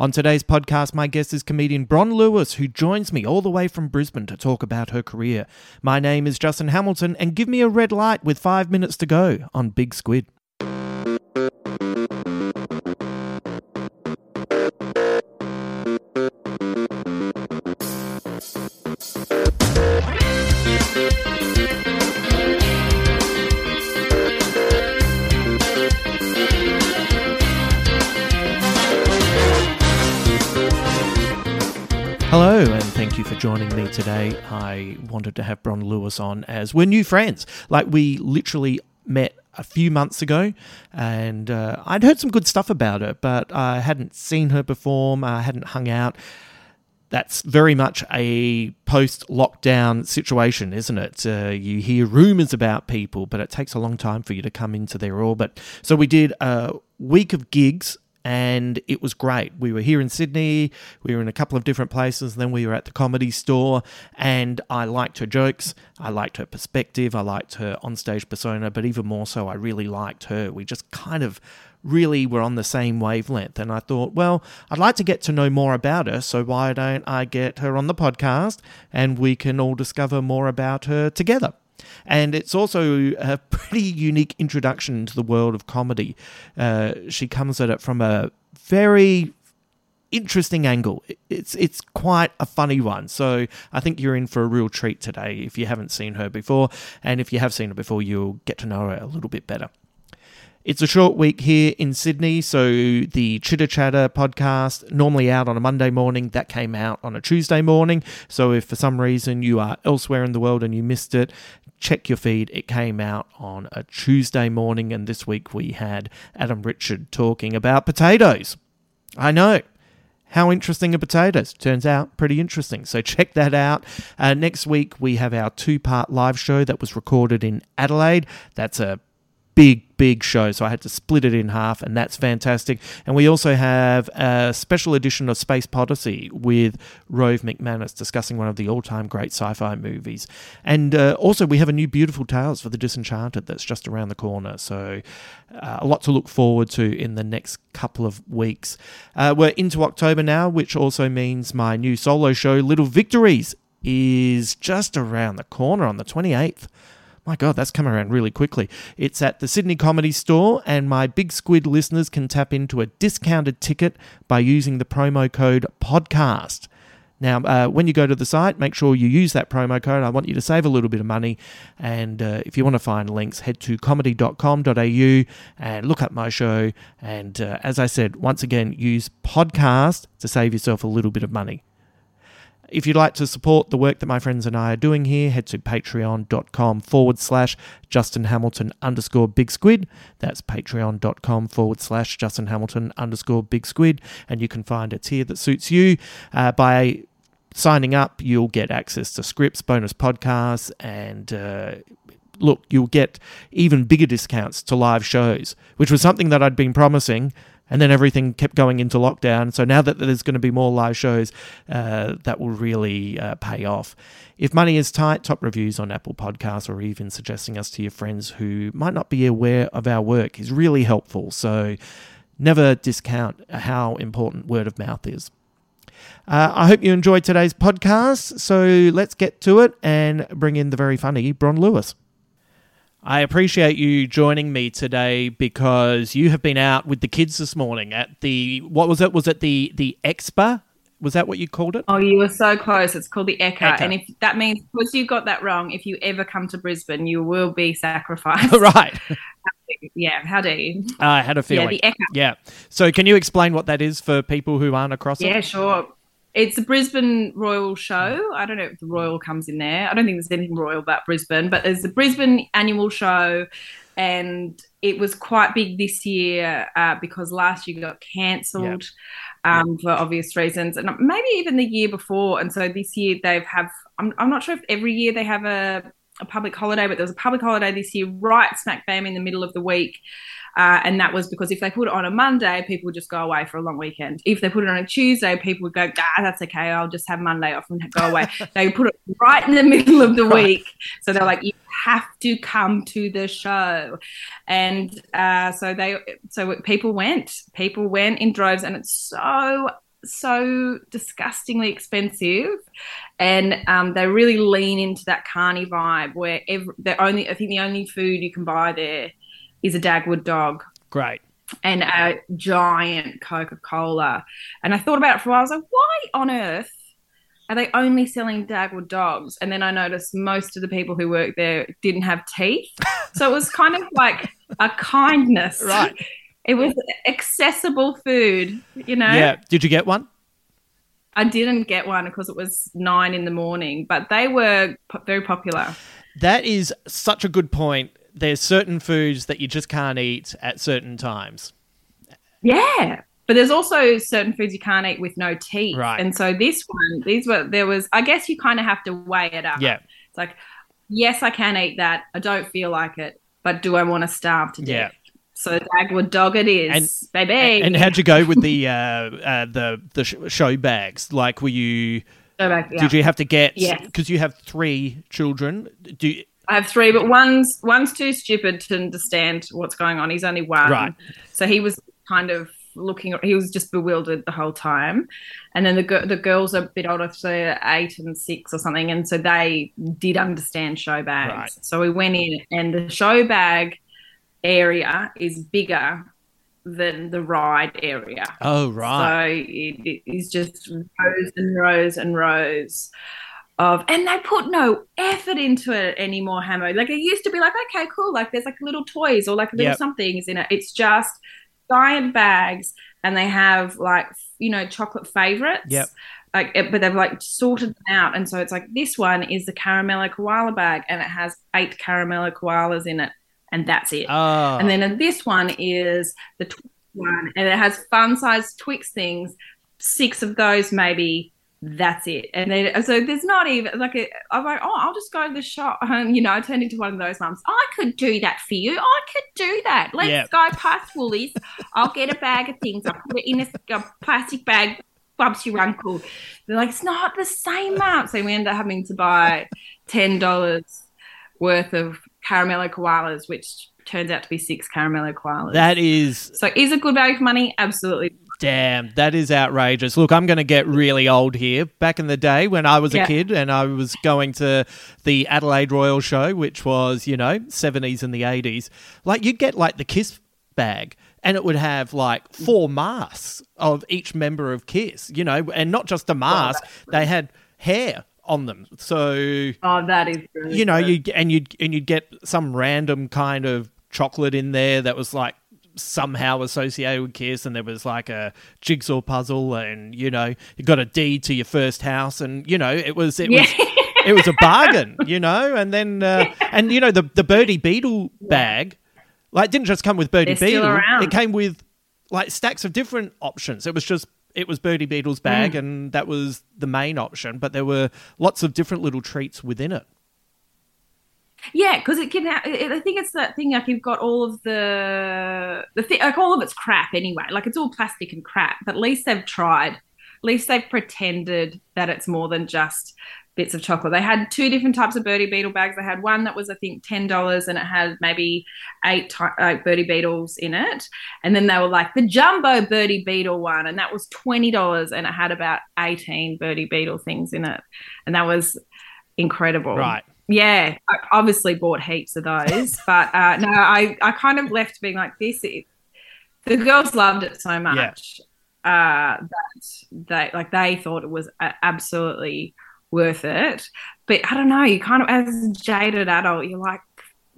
On today's podcast, my guest is comedian Bron Lewis, who joins me all the way from Brisbane to talk about her career. My name is Justin Hamilton, and give me a red light with five minutes to go on Big Squid. Joining me today. I wanted to have Bron Lewis on as we're new friends. Like, we literally met a few months ago, and uh, I'd heard some good stuff about her, but I hadn't seen her perform, I hadn't hung out. That's very much a post lockdown situation, isn't it? Uh, you hear rumors about people, but it takes a long time for you to come into their orbit. So, we did a week of gigs and it was great. We were here in Sydney, we were in a couple of different places, then we were at the comedy store, and I liked her jokes, I liked her perspective, I liked her onstage persona, but even more so, I really liked her. We just kind of really were on the same wavelength, and I thought, well, I'd like to get to know more about her, so why don't I get her on the podcast and we can all discover more about her together? And it's also a pretty unique introduction to the world of comedy. Uh, she comes at it from a very interesting angle. It's it's quite a funny one. So I think you're in for a real treat today if you haven't seen her before, and if you have seen her before, you'll get to know her a little bit better. It's a short week here in Sydney, so the Chitter Chatter podcast, normally out on a Monday morning, that came out on a Tuesday morning. So if for some reason you are elsewhere in the world and you missed it, check your feed. It came out on a Tuesday morning, and this week we had Adam Richard talking about potatoes. I know. How interesting are potatoes? Turns out pretty interesting. So check that out. Uh, next week we have our two part live show that was recorded in Adelaide. That's a big, big show. So I had to split it in half, and that's fantastic. And we also have a special edition of Space Podyssey with Rove McManus discussing one of the all time great sci fi movies. And uh, also, we have a new Beautiful Tales for the Disenchanted that's just around the corner. So uh, a lot to look forward to in the next couple of weeks. Uh, we're into October now, which also means my new solo show, Little Victories, is just around the corner on the 28th. My God, that's come around really quickly. It's at the Sydney Comedy Store, and my Big Squid listeners can tap into a discounted ticket by using the promo code PODCAST. Now, uh, when you go to the site, make sure you use that promo code. I want you to save a little bit of money. And uh, if you want to find links, head to comedy.com.au and look up my show. And uh, as I said, once again, use podcast to save yourself a little bit of money. If you'd like to support the work that my friends and I are doing here, head to patreon.com forward slash Justin Hamilton underscore Big Squid. That's patreon.com forward slash Justin Hamilton underscore Big Squid. And you can find a tier that suits you uh, by signing up. You'll get access to scripts, bonus podcasts, and uh, look, you'll get even bigger discounts to live shows, which was something that I'd been promising. And then everything kept going into lockdown. So now that there's going to be more live shows, uh, that will really uh, pay off. If money is tight, top reviews on Apple Podcasts or even suggesting us to your friends who might not be aware of our work is really helpful. So never discount how important word of mouth is. Uh, I hope you enjoyed today's podcast. So let's get to it and bring in the very funny Bron Lewis. I appreciate you joining me today because you have been out with the kids this morning at the what was it? Was it the the Expa? Was that what you called it? Oh, you were so close. It's called the. Ekka. And if that means because you got that wrong, if you ever come to Brisbane, you will be sacrificed. right. yeah, how do you? I had a feeling. Yeah, the Ekka. Yeah. So can you explain what that is for people who aren't across Yeah, it? sure. It's the Brisbane Royal show. I don't know if the Royal comes in there. I don't think there's anything royal about Brisbane, but there's the Brisbane annual show, and it was quite big this year uh, because last year got cancelled um, for obvious reasons, and maybe even the year before. And so this year they've have. I'm, I'm not sure if every year they have a, a public holiday, but there was a public holiday this year, right smack bam in the middle of the week. Uh, and that was because if they put it on a Monday, people would just go away for a long weekend. If they put it on a Tuesday, people would go, ah, that's okay, I'll just have Monday off and go away. they put it right in the middle of the week. So they're like, you have to come to the show. And uh, so they, so people went, people went in droves, and it's so so disgustingly expensive, and um, they really lean into that carny vibe where every, the only I think the only food you can buy there is a Dagwood dog Great. and a giant Coca Cola. And I thought about it for a while. I was like, why on earth are they only selling Dagwood dogs? And then I noticed most of the people who work there didn't have teeth. So it was kind of like a kindness. Right. It was accessible food, you know? Yeah. Did you get one? I didn't get one because it was nine in the morning, but they were po- very popular. That is such a good point. There's certain foods that you just can't eat at certain times. Yeah. But there's also certain foods you can't eat with no teeth. Right. And so this one, these were, there was, I guess you kind of have to weigh it up. Yeah. It's like, yes, I can eat that. I don't feel like it, but do I want to starve to death? Yeah. So Dagwood dog it is, baby. And how'd you go with the uh, uh, the the show bags? Like, were you? Back, yeah. Did you have to get? Yes. Because you have three children. Do you, I have three, but one's one's too stupid to understand what's going on. He's only one, Right. So he was kind of looking. He was just bewildered the whole time. And then the the girls are a bit older, so eight and six or something, and so they did understand show bags. Right. So we went in, and the show bag area is bigger than the ride area. Oh right. So it, it is just rows and rows and rows of, and they put no effort into it anymore, Hamo. Like it used to be like, okay, cool. Like there's like little toys or like little Yep. somethings in it. It's just giant bags, and they have like you know chocolate favorites. Yep. Like, but they've like sorted them out, and so it's like this one is the caramello koala bag, and it has eight caramello koalas in it, and that's it. Oh. And then this one is the Twix one, and it has fun sized Twix things. Six of those, maybe. That's it. And then so there's not even like a, I'm like, oh, I'll just go to the shop. And you know, I turned into one of those mums. I could do that for you. I could do that. Let's Yeah. go past Woolies. I'll get a bag of things. I'll put it in a, a plastic bag. Bubs your uncle. They're like, it's not the same amount. So we end up having to buy ten dollars worth of caramello koalas, which turns out to be six caramello koalas. that is so is it good value for money? Absolutely. Damn. That is outrageous. Look, I'm going to get really old here. Back in the day when I was a kid and I was going to the Adelaide Royal Show, which was you know 70s and the 80s, like you'd get like the Kiss bag. And it would have like four masks of each member of Kiss, you know, and not just a mask, they had hair on them. So Oh, that is really you know, you and you'd and you'd get some random kind of chocolate in there that was like somehow associated with Kiss, and there was like a jigsaw puzzle, and you know, you got a deed to your first house, and you know, it was it Yeah. was it was a bargain, you know, and then uh, and you know the the Bertie Beetle bag, like didn't just come with Bertie They're Beetle, it came with like stacks of different options. It was just it was Bertie Beetle's Mm. bag, and that was the main option, but there were lots of different little treats within it. Yeah, because it can. Ha- it, I think it's that thing. Like you've got all of the the thing. Like all of it's crap anyway. Like it's all plastic and crap. But at least they've tried. At least they've pretended that it's more than just bits of chocolate. They had two different types of bertie beetle bags. They had one that was I think ten dollars and it had maybe eight ty- uh, birdie beetles in it, and then they were like the jumbo bertie beetle one, and that was twenty dollars and it had about eighteen bertie beetle things in it, and that was incredible. Right. Yeah, I obviously bought heaps of those, but uh, no, I, I kind of left being like this. It, the girls loved it so much uh, that they like they thought it was absolutely worth it. But I don't know. You kind of as a jaded adult, you're like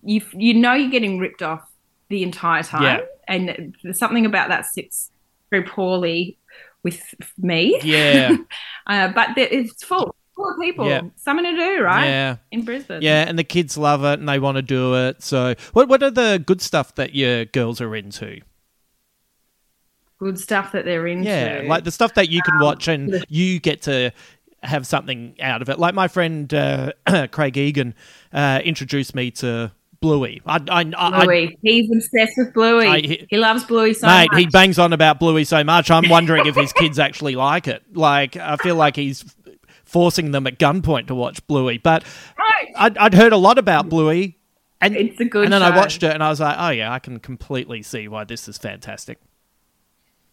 you you know you're getting ripped off the entire time, Yeah. and there's something about that sits very poorly with me. Yeah, Uh, but it's full full of people, Yeah. something to do, right? yeah. In Brisbane. Yeah, and the kids love it and they want to do it. So, what what are the good stuff that your girls are into? good stuff that they're into. Yeah, like the stuff that you can watch and you get to have something out of it. Like my friend uh, Craig Egan uh, introduced me to Bluey. I, I, I, Bluey. He's obsessed with Bluey. He- he, loves Bluey so mate, much. he bangs on about Bluey so much. I'm wondering if his kids actually like it. Like, I feel like he's forcing them at gunpoint to watch Bluey. But Right. I'd, I'd heard a lot about Bluey. And, It's a good And then I watched it and I was like, oh, yeah, I can completely see why this is fantastic.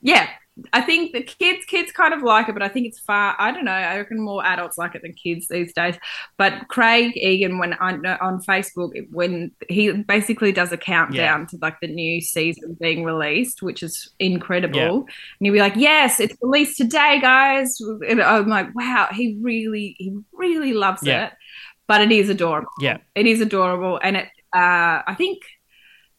yeah, I think the kids kids kind of like it, but I think it's far. I don't know. I reckon more adults like it than kids these days. But Craig Egan, when on on Facebook, when he basically does a countdown to like the new season being released, which is incredible, Yeah. and he'll be like, "Yes, it's released today, guys." And I'm like, "Wow, he really he really loves Yeah. it." But it is adorable. Yeah. it is adorable, and it. Uh, I think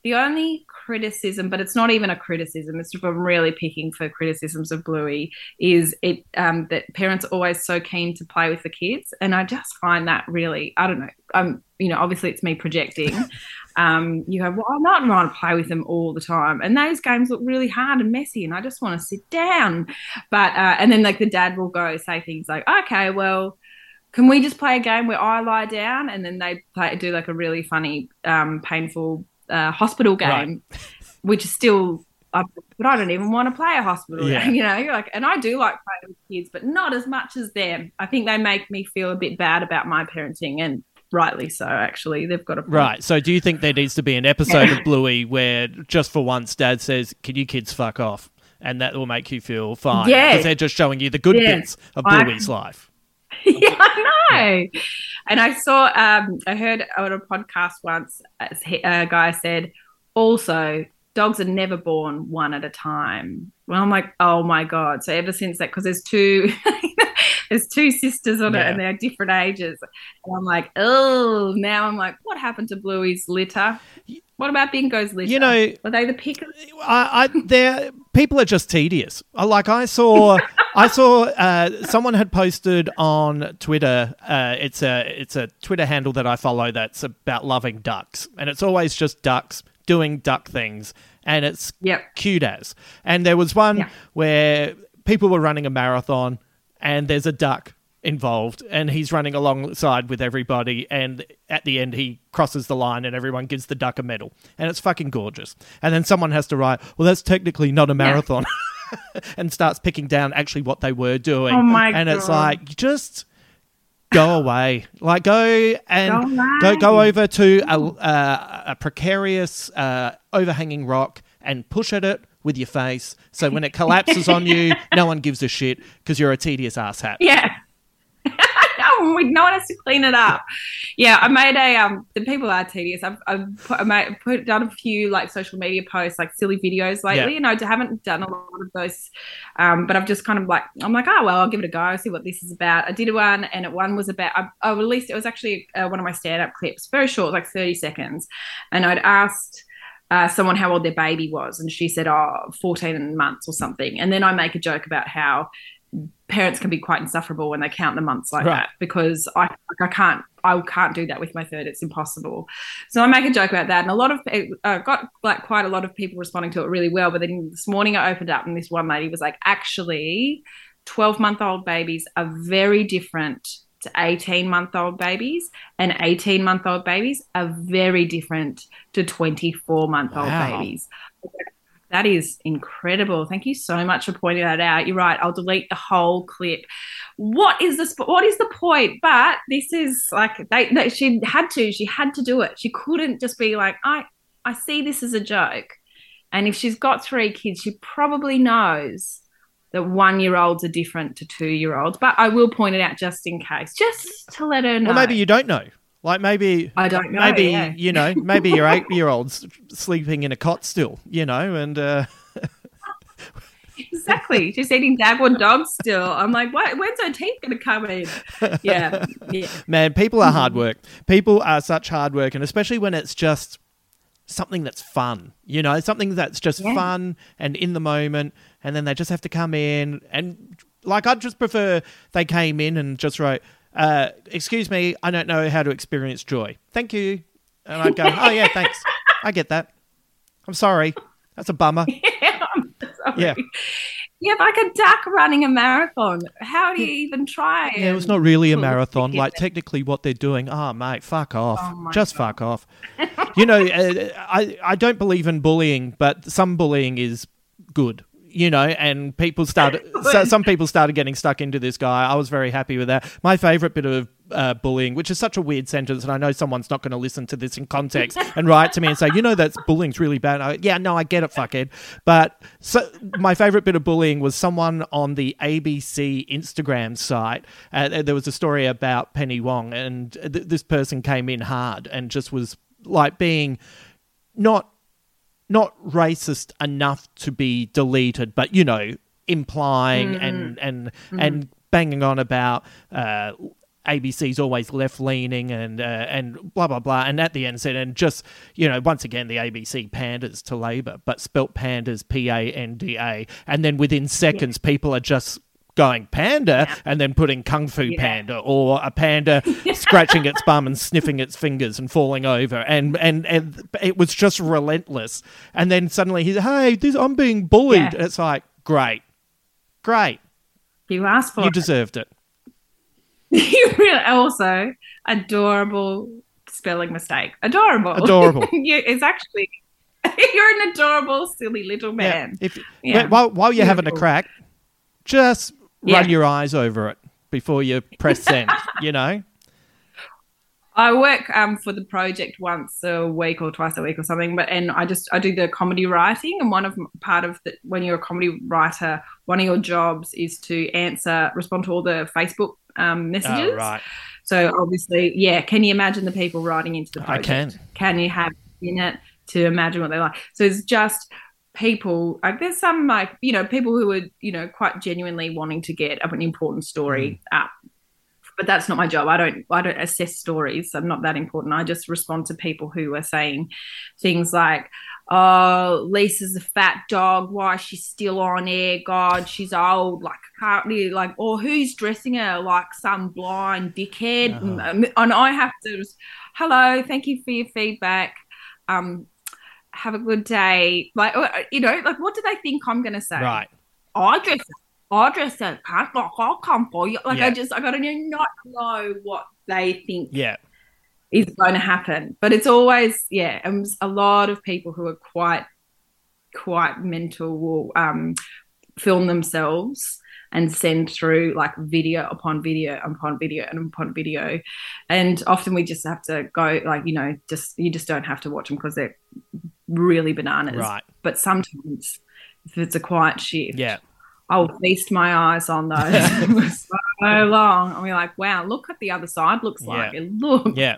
the only criticism, but it's not even a criticism. It's if I'm really picking for criticisms of Bluey, is it um, that parents are always so keen to play with the kids, and I just find that really, I don't know. Um, you know, obviously it's me projecting. um, you go, well, I'm not want to play with them all the time, and those games look really hard and messy, and I just want to sit down. But uh, and then like the dad will go say things like, okay, well can we just play a game where I lie down and then they play, do like a really funny, um, painful uh, hospital game, which is still, uh, but I don't even want to play a hospital Yeah. game, you know, You're like, and I do like playing with kids, but not as much as them. I think they make me feel a bit bad about my parenting and rightly so, actually. They've got a point. Right. So, do you think there needs to be an episode of Bluey where just for once dad says, Can you kids fuck off? And that will make you feel fine. Yeah. Because they're just showing you the good Yeah. bits of I- Bluey's life. yeah, I know. And I saw, um, I heard on a podcast once, a guy said, also, dogs are never born one at a time. Well, I'm like, oh my god! So ever since that, because there's two, there's two sisters on it, and they're different ages. And I'm like, oh, now I'm like, what happened to Bluey's litter? What about Bingo's litter? You know- were they the pickers? I, I there people are just tedious. I- Like I saw, I saw uh, someone had posted on Twitter. Uh, it's a it's a Twitter handle that I follow that's about loving ducks, and it's always just ducks doing duck things, and it's Yep. cute as. And there was one Yeah. where people were running a marathon, and there's a duck involved and he's running alongside with everybody and at the end he crosses the line and everyone gives the duck a medal. And it's fucking gorgeous. And then someone has to write well that's technically not a marathon and starts picking down actually what they were doing. Oh my and it's like just go away. Like go and Go go, go over to a, uh, a precarious uh, overhanging rock and push at it with your face. So when it collapses on you no one gives a shit because you're a tedious asshat. Yeah. no, we- no one has to clean it up. Yeah, I made a um. The people are tedious. I've, I've put, I made, put done a few like social media posts, like silly videos lately. Yeah. You know, I haven't done a lot of those, um. But I've just kind of like I'm like, oh well, I'll give it a go. See what this is about. I did one, and it, one was about. I, I released. It was actually uh, one of my stand up clips, very short, like 30 seconds, and I'd asked uh, someone how old their baby was, and she said, "Oh, 14 months or something." And then I make a joke about how parents can be quite insufferable when they count the months like Right. that because I like, I can't I can't do that with my third. It's impossible. So I make a joke about that, and a lot of uh, got like quite a lot of people responding to it really well. But then this morning I opened up, and this one lady was like, "Actually, 12 month old babies are very different." To 18 month old babies, and 18 month old babies are very different to 24 month old Wow. babies. That is incredible. Thank you so much for pointing that out. You're right. I'll delete the whole clip. What is this? What is the point? But this is like they, they. She had to. She had to do it. She couldn't just be like, I. I see this as a joke. And if she's got three kids, she probably knows that one year olds are different to two year olds. But I will point it out just in case, just to let her know. Well, maybe you don't know. Like maybe I don't know, Maybe yeah. you know. Maybe your eight-year-old's sleeping in a cot still. You know, and uh, exactly. She's eating Dagwood dogs still. I'm like, what? When's her teeth going to come in? Yeah, yeah. man, people are Mm-hmm. hard work. People are such hard work, and especially when it's just something that's fun. You know, something that's just Yeah. fun and in the moment, and then they just have to come in and like I'd just prefer they came in and just wrote, uh, "Excuse me, I don't know how to experience joy. Thank you," and I'd go, "Oh yeah, thanks. I get that. I'm sorry. That's a bummer." Sorry. Yeah. Yeah, like a duck running a marathon. How do you even try? Yeah, it was not really a marathon. Like technically, what they're doing. Oh, mate, fuck off. Oh, Just fuck off. you know, uh, I I don't believe in bullying, but some bullying is good. You know, and people started. so some people started getting stuck into this guy. I was very happy with that. My favorite bit of uh, bullying, which is such a weird sentence, and I know someone's not going to listen to this in context and write to me and say, you know, that's bullying's really bad. I, yeah, no, I get it, fuckhead. But so my favorite bit of bullying was someone on the ABC Instagram site. Uh, there was a story about Penny Wong, and th- this person came in hard and just was like being not not racist enough to be deleted, but you know, implying and and and banging on about uh, ABC's always left leaning and uh, and blah blah blah. And at the end said, and just you know, once again, the ABC panders to Labor, but spelt panders P A N D A, and then within seconds, people are just going panda and then putting kung fu panda or a panda scratching its bum and sniffing its fingers and falling over and and, and it was just relentless and then suddenly he's hey this i'm being bullied Yeah. it's like great great You asked for you it. deserved it you really also adorable spelling mistake. Adorable. Adorable. you, it's actually you're an adorable, silly little man. if Yeah. while, while you're having a crack just Yeah. run your eyes over it before you press send you know I work um, for the project once a week or twice a week or something, but and I just I do the comedy writing, and one of part of the, when you're a comedy writer, one of your jobs is to answer, respond to all the Facebook um, messages. oh, right So obviously, yeah. Can you imagine the people writing into the I project? can. Can you have in it to imagine what they're like? So it's just people. Like there's some like you know people who are you know quite genuinely wanting to get an important story Mm. up. But that's not my job. I don't. I don't assess stories. I'm not that important. I just respond to people who are saying things like, "Oh, Lisa's a fat dog. Why is she still on air? God, she's old. Like, can't really like, or who's dressing her like some blind dickhead?" And, and I have to, just, hello, thank you for your feedback. Um, have a good day. Like, uh, you know, like, what do they think I'm going to say? right I just, I just said, can't like, I'll come for you. Like, Yeah. I just, I got to not know what they think yeah is going to happen. But it's always, yeah, and a lot of people who are quite, quite mental will um, film themselves and send through like video upon video upon video and upon video. And often we just have to go, like, you know, just, you just don't have to watch them because they're really bananas. Right. But sometimes if it's a quiet shift, yeah I'll feast my eyes on those for so long. I'll be like, wow, look what the other side looks like. Yeah. It looks yeah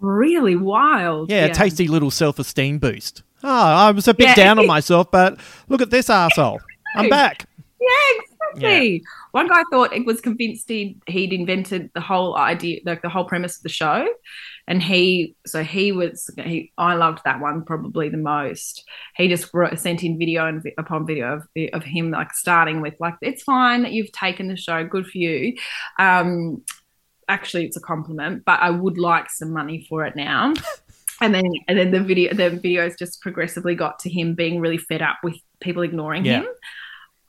really wild. Yeah, a tasty little self esteem boost. Oh, I was a bit Yeah. down on myself, but look at this asshole. I'm back. Yeah, exactly. One guy thought it was convinced he'd, he'd invented the whole idea, like the whole premise of the show. And he so he was he I loved that one probably the most. He just wrote, sent in video and upon video of of him like starting with like it's fine that you've taken the show, good for you. Um, actually, it's a compliment, but I would like some money for it now. and then and then the video the videos just progressively got to him being really fed up with people ignoring Yeah. him.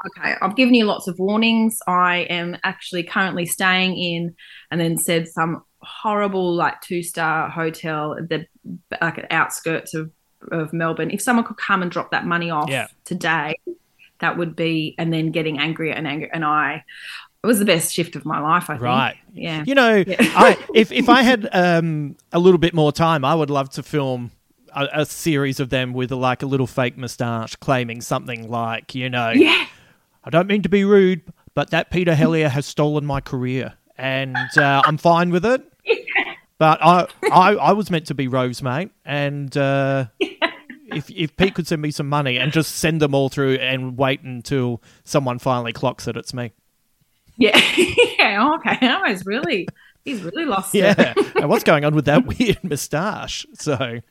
Okay, I've given you lots of warnings. I am actually currently staying in, and then said some horrible like two star hotel at the like at outskirts of of Melbourne. If someone could come and drop that money off Yeah. today, that would be, and then getting angrier and angrier. And I, it was the best shift of my life. I think. Right. Yeah. You know, Yeah. I, if if I had um, a little bit more time, I would love to film a, a series of them with like a little fake moustache, claiming something like, you know, yeah. I don't mean to be rude, but that Peter Helliar has stolen my career, and uh, I'm fine with it. But I, I, I was meant to be Rose, mate, and uh, if if Pete could send me some money and just send them all through and wait until someone finally clocks it, it's me. Yeah. yeah. Okay. Oh, he's really, he's really lost it. Yeah. and what's going on with that weird moustache? So,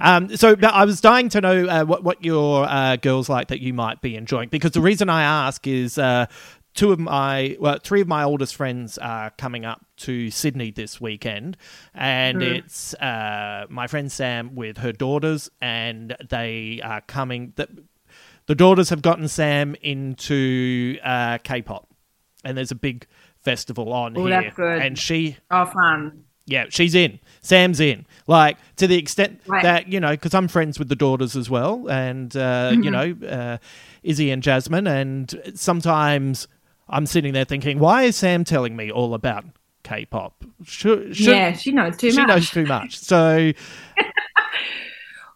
um, so I was dying to know uh, what what your uh, girls like that you might be enjoying because the reason I ask is uh, two of my well three of my oldest friends are coming up to Sydney this weekend, and it's uh, my friend Sam with her daughters, and they are coming. The, the daughters have gotten Sam into uh, K-pop, and there's a big festival on Oh, here, that's good. and she Oh, fun. yeah, she's in. Sam's in. Like to the extent Right. that you know, because I'm friends with the daughters as well, and uh, you know, uh, Izzy and Jasmine, and sometimes I'm sitting there thinking, why is Sam telling me all about K-pop? Should, should, yeah. She knows too she much. knows too much. So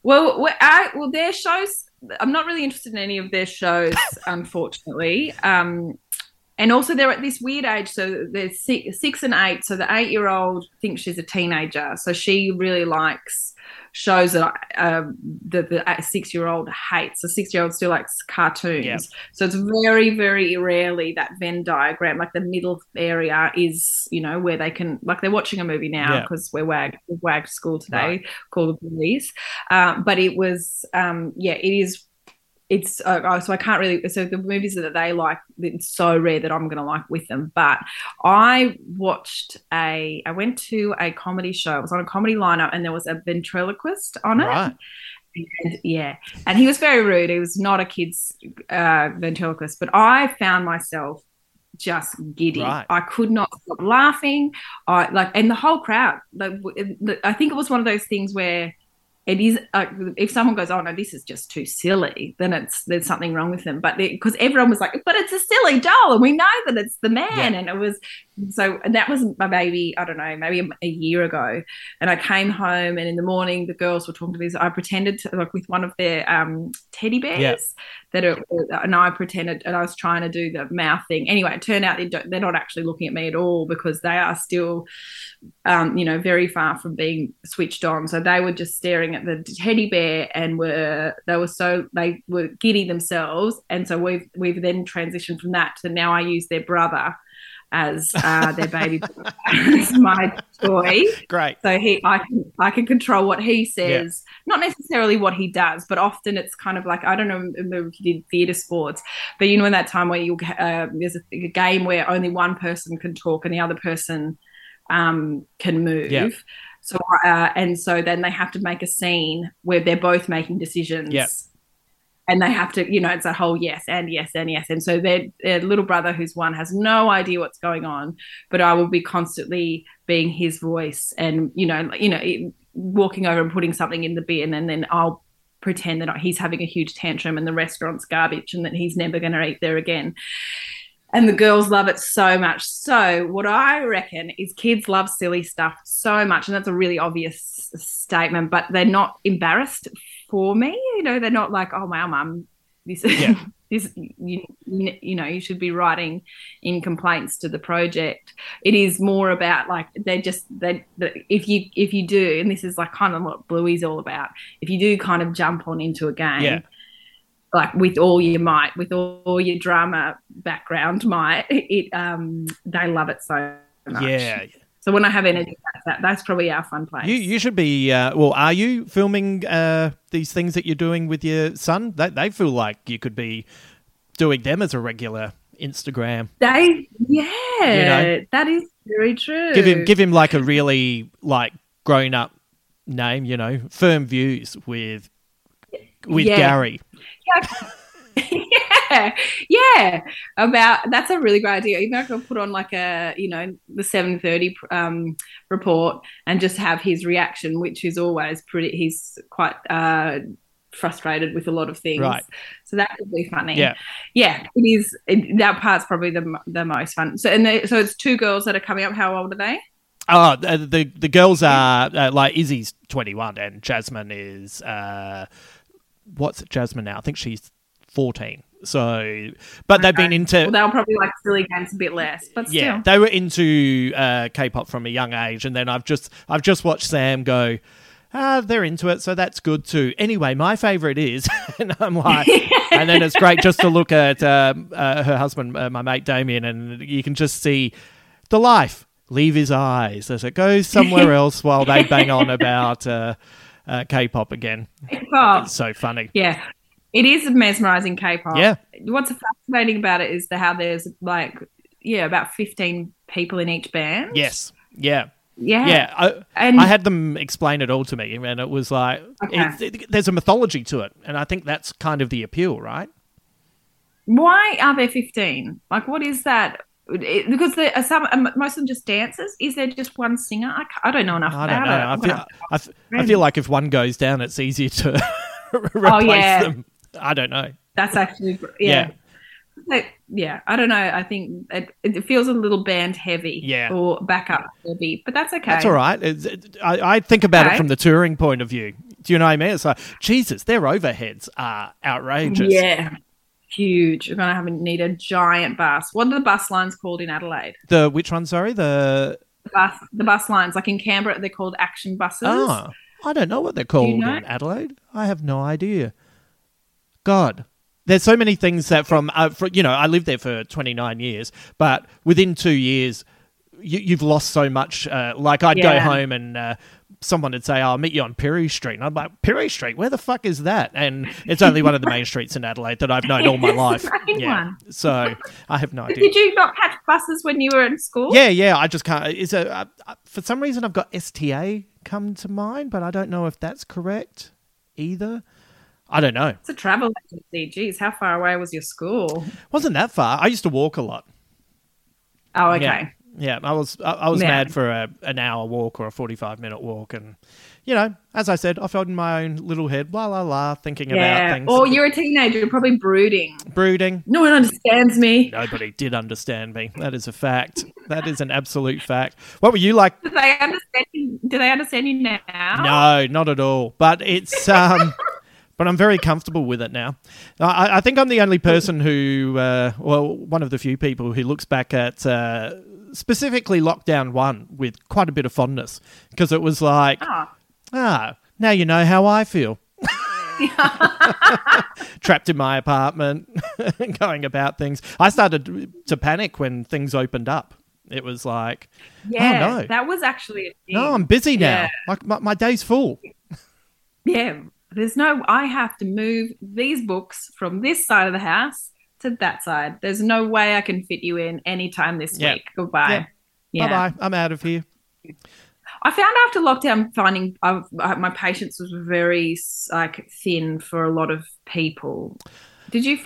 Well, well, I, well, their shows. I'm not really interested in any of their shows, unfortunately. Um, and also, they're at this weird age. So they're six, six and eight. So the eight-year-old thinks she's a teenager. So she really likes shows that um, the, the six-year-old hates. The six-year-old still likes cartoons. Yep. So it's very, very rarely that Venn diagram, like the middle area, is you know where they can like they're watching a movie now Yeah. because we're wag we're wagged school today, Right. call the police. Um, but it was um, yeah, it is. It's uh, so I can't really. So the movies that they like, it's so rare that I'm going to like with them. But I watched a. I went to a comedy show. It was on a comedy lineup, and there was a ventriloquist on it. right, And yeah, and he was very rude. He was not a kid's uh, ventriloquist, but I found myself just giddy. Right. I could not stop laughing. I like, and the whole crowd. Like, I think it was one of those things where it is. Uh, if someone goes, "Oh no, this is just too silly," then it's there's something wrong with them. But because everyone was like, "But it's a silly doll, and we know that it's the man," Yeah. and it was so. And that was my baby. I don't know, maybe a, a year ago. And I came home, and in the morning, the girls were talking to me. So I pretended to like with one of their um, teddy bears Yeah. That, are, and I pretended, and I was trying to do the mouth thing. Anyway, it turned out they they're not actually looking at me at all because they are still, um, you know, very far from being switched on. So they were just staring at the teddy bear and were they were so they were giddy themselves. And so we've we've then transitioned from that to now I use their brother as uh, their baby as my toy. great. So he, I can, I can control what he says, not necessarily what he does, but often it's kind of like I don't know if you did theatre sports, but you know in that time where you uh, there's a, a game where only one person can talk and the other person um, can move. Yeah. So uh, and so then they have to make a scene where they're both making decisions. Yeah. And they have to, you know, it's a whole yes and yes and yes. And so their, their little brother, who's one, has no idea what's going on, but I will be constantly being his voice and, you know, you know, walking over and putting something in the bin, and then I'll pretend that he's having a huge tantrum and the restaurant's garbage and that he's never going to eat there again. And the girls love it so much. So, what I reckon is kids love silly stuff so much. And that's a really obvious statement, but they're not embarrassed for me. You know, they're not like, oh, wow, mum, this, Yeah. this, you, you know, you should be writing in complaints to the project. It is more about like, they're just, they, if you, if you do, and this is like kind of what Bluey's all about, if you do kind of jump on into a game, Yeah. like with all your might, with all, all your drama background might, it um they love it so much. Yeah. So when I have energy, that's, that, that's probably our fun place. You you should be. Uh, well, are you filming uh, these things that you're doing with your son? They they feel like you could be doing them as a regular Instagram. they, yeah, you know? that is very true. Give him give him like a really like grown up name. You know, firm views with with Yeah. Gary. yeah, yeah. About that's a really great idea. Even I could put on like a you know the seven thirty um, report and just have his reaction, which is always pretty. He's quite uh, frustrated with a lot of things, Right. So that would be funny. Yeah. yeah. It is. It, that part's probably the the most fun. So and they, so it's two girls that are coming up. How old are they? Oh, the the, the girls are uh, like Izzy's twenty one and Jasmine is uh, what's Jasmine now? I think she's fourteen. So, but they've been into Well, they'll probably like silly games a bit less, but still. yeah, they were into uh, K-pop from a young age, and then I've just I've just watched Sam go. Ah, they're into it, so that's good too. Anyway, my favorite is, and I'm like, and then it's great just to look at um uh, her husband, uh, my mate Damien, and you can just see the life leave his eyes as it goes somewhere else while they bang on about uh, uh, K-pop again. Oh, It's so funny. Yeah, it is mesmerizing K-pop. Yeah. What's fascinating about it is the how there's like yeah about fifteen people in each band. Yes, yeah. yeah, Yeah, I, And- I had them explain it all to me, and it was like Okay. it's- it- there's a mythology to it, and I think that's kind of the appeal, right? Why are there fifteen? Like, what is that? It- because there are some um, most of them just dancers. Is there just one singer? I, I don't know enough I about don't know. it. I feel, gonna- I, f- I feel like if one goes down, it's easier to replace Oh, yeah. them. I don't know. That's actually Yeah. yeah. Like, yeah, I don't know. I think it, it feels a little band heavy, Yeah. or backup heavy, but that's okay. That's all right. It, I, I think about it from the touring point of view. Do you know what I mean? It's like Jesus, their overheads are outrageous. Yeah, huge. We're gonna have a, need a giant bus. What are the bus lines called in Adelaide? The which one? Sorry, the The bus, the bus lines, like in Canberra, they're called action buses. oh, I don't know what they're called know? in Adelaide. I have no idea. God, there's so many things that from, uh, for, you know, I lived there for 29 years, but within two years, you, you've lost so much. Uh, like I'd go home and uh, someone would say, oh, "I'll meet you on Pirie Street," and I'm like, "Pirie Street? Where the fuck is that?" And it's only one of the main streets in Adelaide that I've known all my life. Yeah, one. so I have no idea. Did you not catch buses when you were in school? Yeah, yeah. I just can't. Is a uh, uh, for some reason I've got STA come to mind, but I don't know if that's correct either. I don't know. It's a travel agency. Geez, how far away was your school? Wasn't that far? I used to walk a lot. Oh, okay. Yeah, yeah. I was I, I was Yeah. mad for a, an hour walk or a forty five minute walk, and you know, as I said, I felt in my own little head, la la la, thinking about things, Or you're a teenager, you're probably brooding. brooding. No one understands me. Nobody did understand me. That is a fact. That is an absolute fact. What were you like Do they understand you? Do they understand you now? No, not at all. But it's um, but I'm very comfortable with it now. I, I think I'm the only person who, uh, well, one of the few people who looks back at uh, specifically lockdown one with quite a bit of fondness because it was like, Oh. ah, now you know how I feel. Trapped in my apartment, going about things. I started to panic when things opened up. It was like, Yeah, oh no, that was actually a thing. no, I'm busy now. Yeah. Like my, my day's full. Yeah, there's no. I have to move these books from this side of the house to that side. There's no way I can fit you in anytime this Yeah. week. Goodbye. Yeah. Yeah. Bye bye. I'm out of here. I found after lockdown, finding uh, my patience was very like thin for a lot of people. Did you,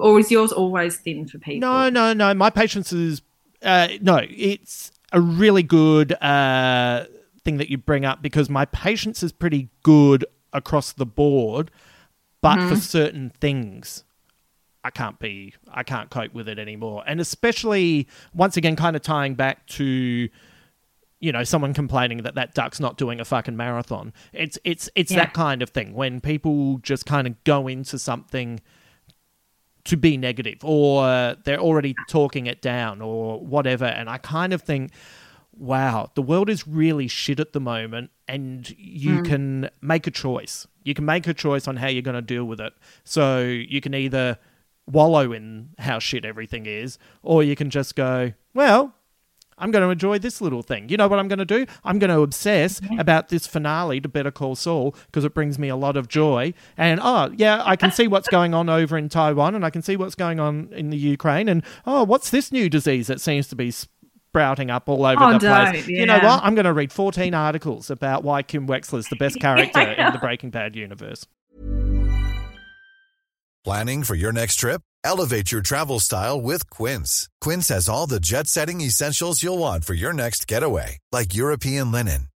or is yours always thin for people? No, no, no. My patience is uh, no. It's a really good uh, thing that you bring up because my patience is pretty good across the board, but Mm-hmm. for certain things. I can't be, I can't cope with it anymore. And especially, once again, kind of tying back to, you know, someone complaining that that duck's not doing a fucking marathon. It's, it's, it's Yeah. that kind of thing when people just kind of go into something to be negative or they're already talking it down or whatever. And I kind of think, wow, the world is really shit at the moment and you mm. can make a choice. You can make a choice on how you're going to deal with it. So you can either wallow in how shit everything is or you can just go, well, I'm going to enjoy this little thing. You know what I'm going to do? I'm going to obsess mm-hmm. about this finale to Better Call Saul because it brings me a lot of joy. And oh, yeah, I can see what's going on over in Taiwan and I can see what's going on in the Ukraine. And oh, what's this new disease that seems to be sprouting up all over Oh, the place? don't, You know what? I'm going to read 14 articles about why Kim Wexler is the best character in the Breaking Bad universe. Planning for your next trip? Elevate your travel style with Quince. Quince has all the jet setting essentials you'll want for your next getaway, like European linen,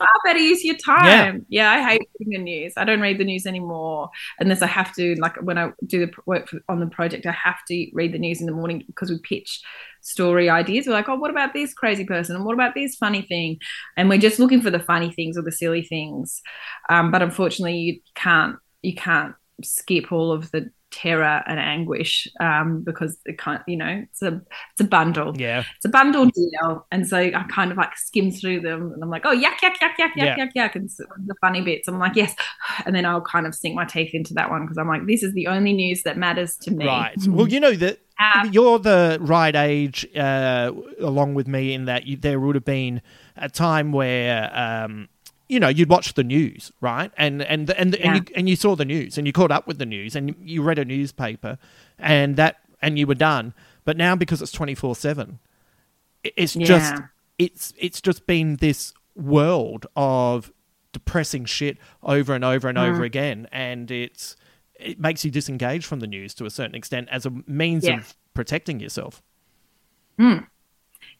far better use your time. Yeah. I hate reading the news. I don't read the news anymore unless I have to. Like when I do the work for, on the project, I have to read the news in the morning because we pitch story ideas. We're like, oh, what about this crazy person? And what about this funny thing? And we're just looking for the funny things or the silly things. Um, but unfortunately, you can't. You can't skip all of the terror and anguish um, because it can't. You know, it's a it's a bundle Yeah. it's a bundle deal. And so I kind of like skim through them and I'm like, oh, yuck, yuck, yuck, yuck, yuck, Yeah. yuck, yuck. And so the funny bits, I'm like, yes. And then I'll kind of sink my teeth into that one because I'm like, this is the only news that matters to me. Right. Well, you know that Um, you're the right age, uh, along with me, in that you, there would have been a time where, um, you know, you'd watch the news, right? And and and and, you, and you saw the news, and you caught up with the news, and you read a newspaper, and that and you were done. But now, because it's twenty four seven, it's just it's it's just been this world of depressing shit over and over and Mm. over again, and it's it makes you disengage from the news to a certain extent as a means Yeah. of protecting yourself.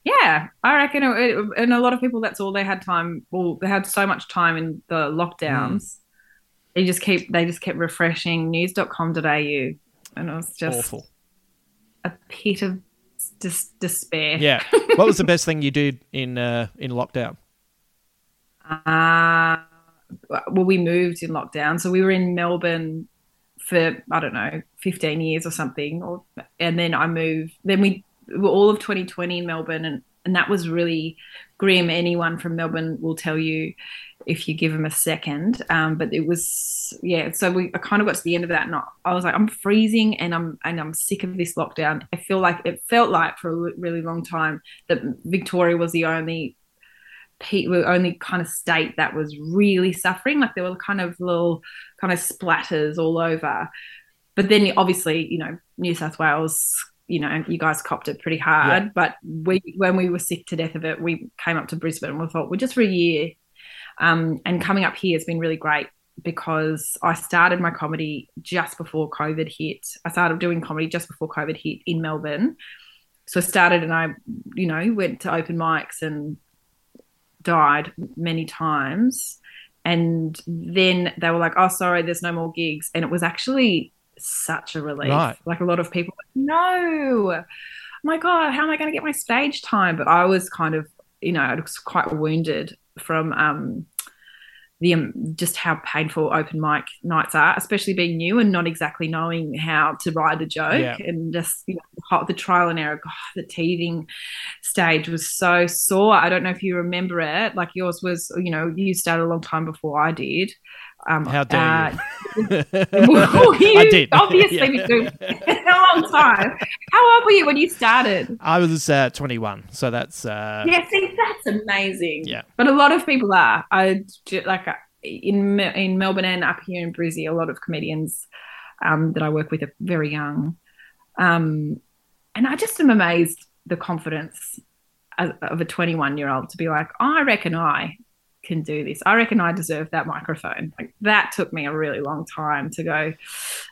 Yeah, I reckon, it, and a lot of people, that's all they had time. Well, they had so much time in the lockdowns. They just keep, they just kept refreshing news.com.au, and it was just Awful. a pit of dis- despair. Yeah. what was the best thing you did in uh, in lockdown? Uh, well, we moved in lockdown, so we were in Melbourne for I don't know, fifteen years or something, or and then I moved. Then we all of 2020 in Melbourne, and and that was really grim. Anyone from Melbourne will tell you if you give them a second. Um, but it was yeah. So we I kind of got to the end of that, and I, I was like, I'm freezing, and I'm and I'm sick of this lockdown. I feel like it felt like for a really long time that Victoria was the only were only kind of state that was really suffering. Like there were kind of little kind of splatters all over. But then obviously, you know, New South Wales, you know, you guys copped it pretty hard. Yeah. But we when we were sick to death of it, we came up to Brisbane and we thought, we're just for a year. Um, and coming up here has been really great because I started my comedy just before COVID hit. I started doing comedy just before COVID hit in Melbourne. So I started and I, you know, went to open mics and died many times. And then they were like, oh, sorry, there's no more gigs. And it was actually such a relief. Right. Like a lot of people, no, my God, how am I going to get my stage time? But I was kind of, you know, I was quite wounded from um, the um, just how painful open mic nights are, especially being new and not exactly knowing how to ride the joke Yeah. and just you know the the trial and error. God, the teething stage was so sore. I don't know if you remember it. Like yours was, you know, you started a long time before I did. Um, How dare uh, you? well, you I did. Obviously, Yeah. we do a long time. How old were you when you started? I was uh, 21, so that's uh, Yeah, see, that's amazing. Yeah. but a lot of people are. I like uh, in in Melbourne and up here in Brizzy, a lot of comedians um, that I work with are very young, um, and I just am amazed the confidence of of a 21 year old to be like, I reckon I can do this. I reckon I deserve that microphone. Like that took me a really long time to go,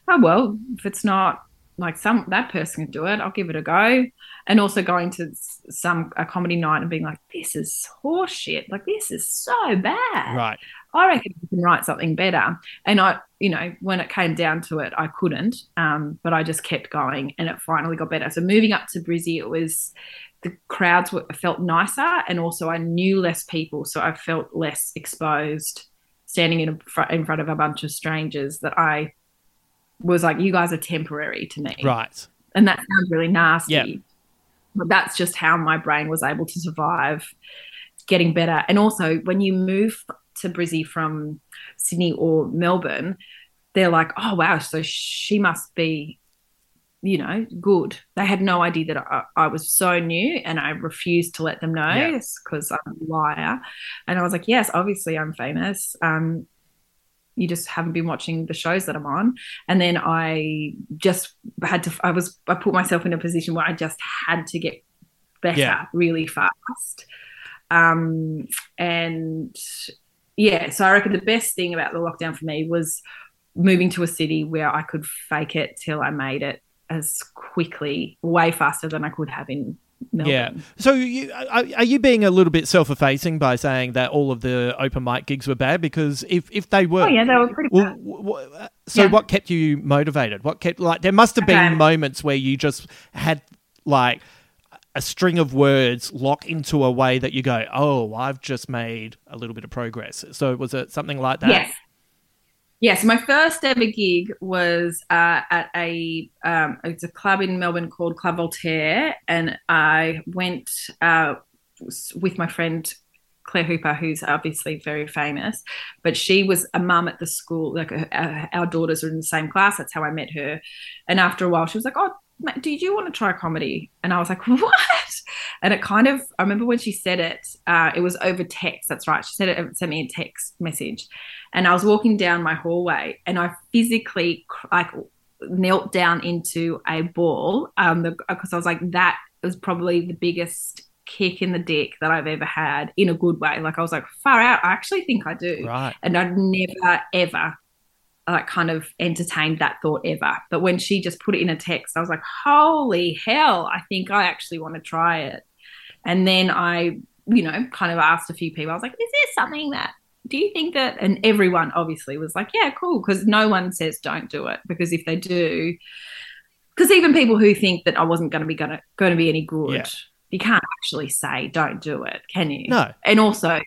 oh well, if it's not like some that person can do it, I'll give it a go. And also going to some a comedy night and being like, this is horseshit. Like this is so bad. Right. I reckon I can write something better. And I, you know, when it came down to it, I couldn't. Um, but I just kept going and it finally got better. So moving up to Brizzy, it was the crowds were, felt nicer and also I knew less people. So I felt less exposed standing in, a, in front of a bunch of strangers that I was like, you guys are temporary to me. Right. And that sounds really nasty. Yeah. But that's just how my brain was able to survive getting better. And also when you move to Brizzy from Sydney or Melbourne, they're like, oh, wow, so she must be, you know, good. They had no idea that I, I was so new and I refused to let them know because I'm a liar. And I was like, yes, obviously I'm famous. Um, you just haven't been watching the shows that I'm on. And then I just had to, I was, I put myself in a position where I just had to get better Yeah. really fast. Um, and yeah, so I reckon the best thing about the lockdown for me was moving to a city where I could fake it till I made it as quickly, way faster than I could have in Melbourne. Yeah. So you, are, are you being a little bit self-effacing by saying that all of the open mic gigs were bad? Because if, if they were, Oh yeah, they were pretty well, bad. w- w- so Yeah. what kept you motivated? What kept like there must have been Okay. moments where you just had like a string of words lock into a way that you go, oh, I've just made a little bit of progress. So was it something like that? Yes. Yes, my first ever gig was uh, at a um, it's a club in Melbourne called Club Voltaire, and I went uh, with my friend Claire Hooper, who's obviously very famous, but she was a mum at the school. Like uh, our daughters are in the same class. That's how I met her. And after a while, she was like, "Oh, do you want to try comedy?" And I was like, "What?" And it kind of, I remember when she said it, uh, it was over text. That's right. She said it, sent me a text message. And I was walking down my hallway and I physically like knelt down into a ball um, because I was like, that was probably the biggest kick in the dick that I've ever had in a good way. Like I was like, far out. I actually think I do. Right. And I'd never, ever like kind of entertained that thought ever. But when she just put it in a text, I was like, holy hell, I think I actually want to try it. And then I, you know, kind of asked a few people, I was like, is there something that, do you think that? And everyone obviously was like, yeah, cool. Because no one says don't do it. Because if they do, because even people who think that I wasn't going to be going to going to be any good, Yeah. you can't actually say don't do it, can you? No. And also,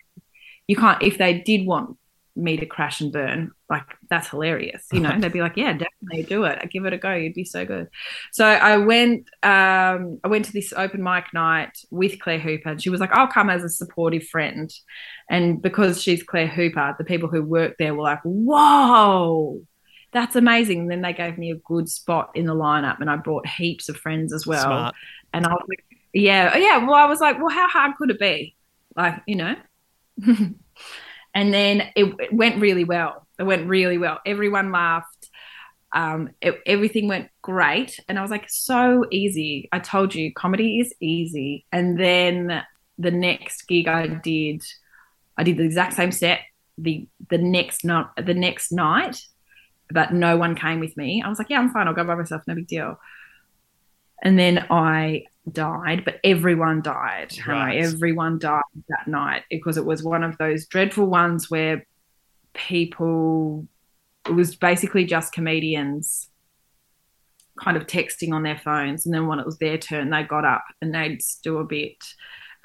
you can't if they did want me to crash and burn, like that's hilarious. You know, they'd be like, yeah, definitely do it. Give it a go. You'd be so good. So I went, um, I went to this open mic night with Claire Hooper, and she was like, I'll come as a supportive friend. And because she's Claire Hooper, the people who worked there were like, whoa. That's amazing. And then they gave me a good spot in the lineup, and I brought heaps of friends as well. Smart. And I was like, yeah, oh, yeah. Well, I was like, well, how hard could it be? Like, you know. and then it, it went really well. It went really well. Everyone laughed. Um, it, everything went great, and I was like, so easy. I told you, comedy is easy. And then the next gig I did, I did the exact same set. The the next night, the next night, but no one came with me. I was like, yeah, I'm fine. I'll go by myself. No big deal. And then I died, but everyone died. Hannah. Right. Everyone died that night because it was one of those dreadful ones where people, it was basically just comedians kind of texting on their phones. And then when it was their turn, they got up and they'd do a bit.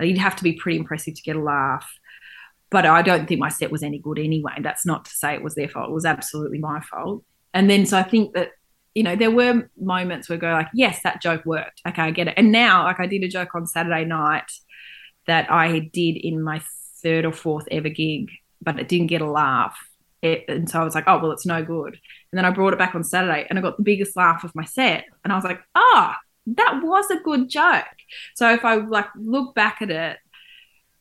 You'd have to be pretty impressive to get a laugh. But I don't think my set was any good anyway. That's not to say it was their fault. It was absolutely my fault. And then so I think that you know, there were moments where go like, yes, that joke worked. Okay, I get it. And now, like I did a joke on Saturday night that I did in my third or fourth ever gig, but it didn't get a laugh. It, and so I was like, oh, well, it's no good. And then I brought it back on Saturday and I got the biggest laugh of my set. And I was like, ah, that was a good joke. So if I like look back at it,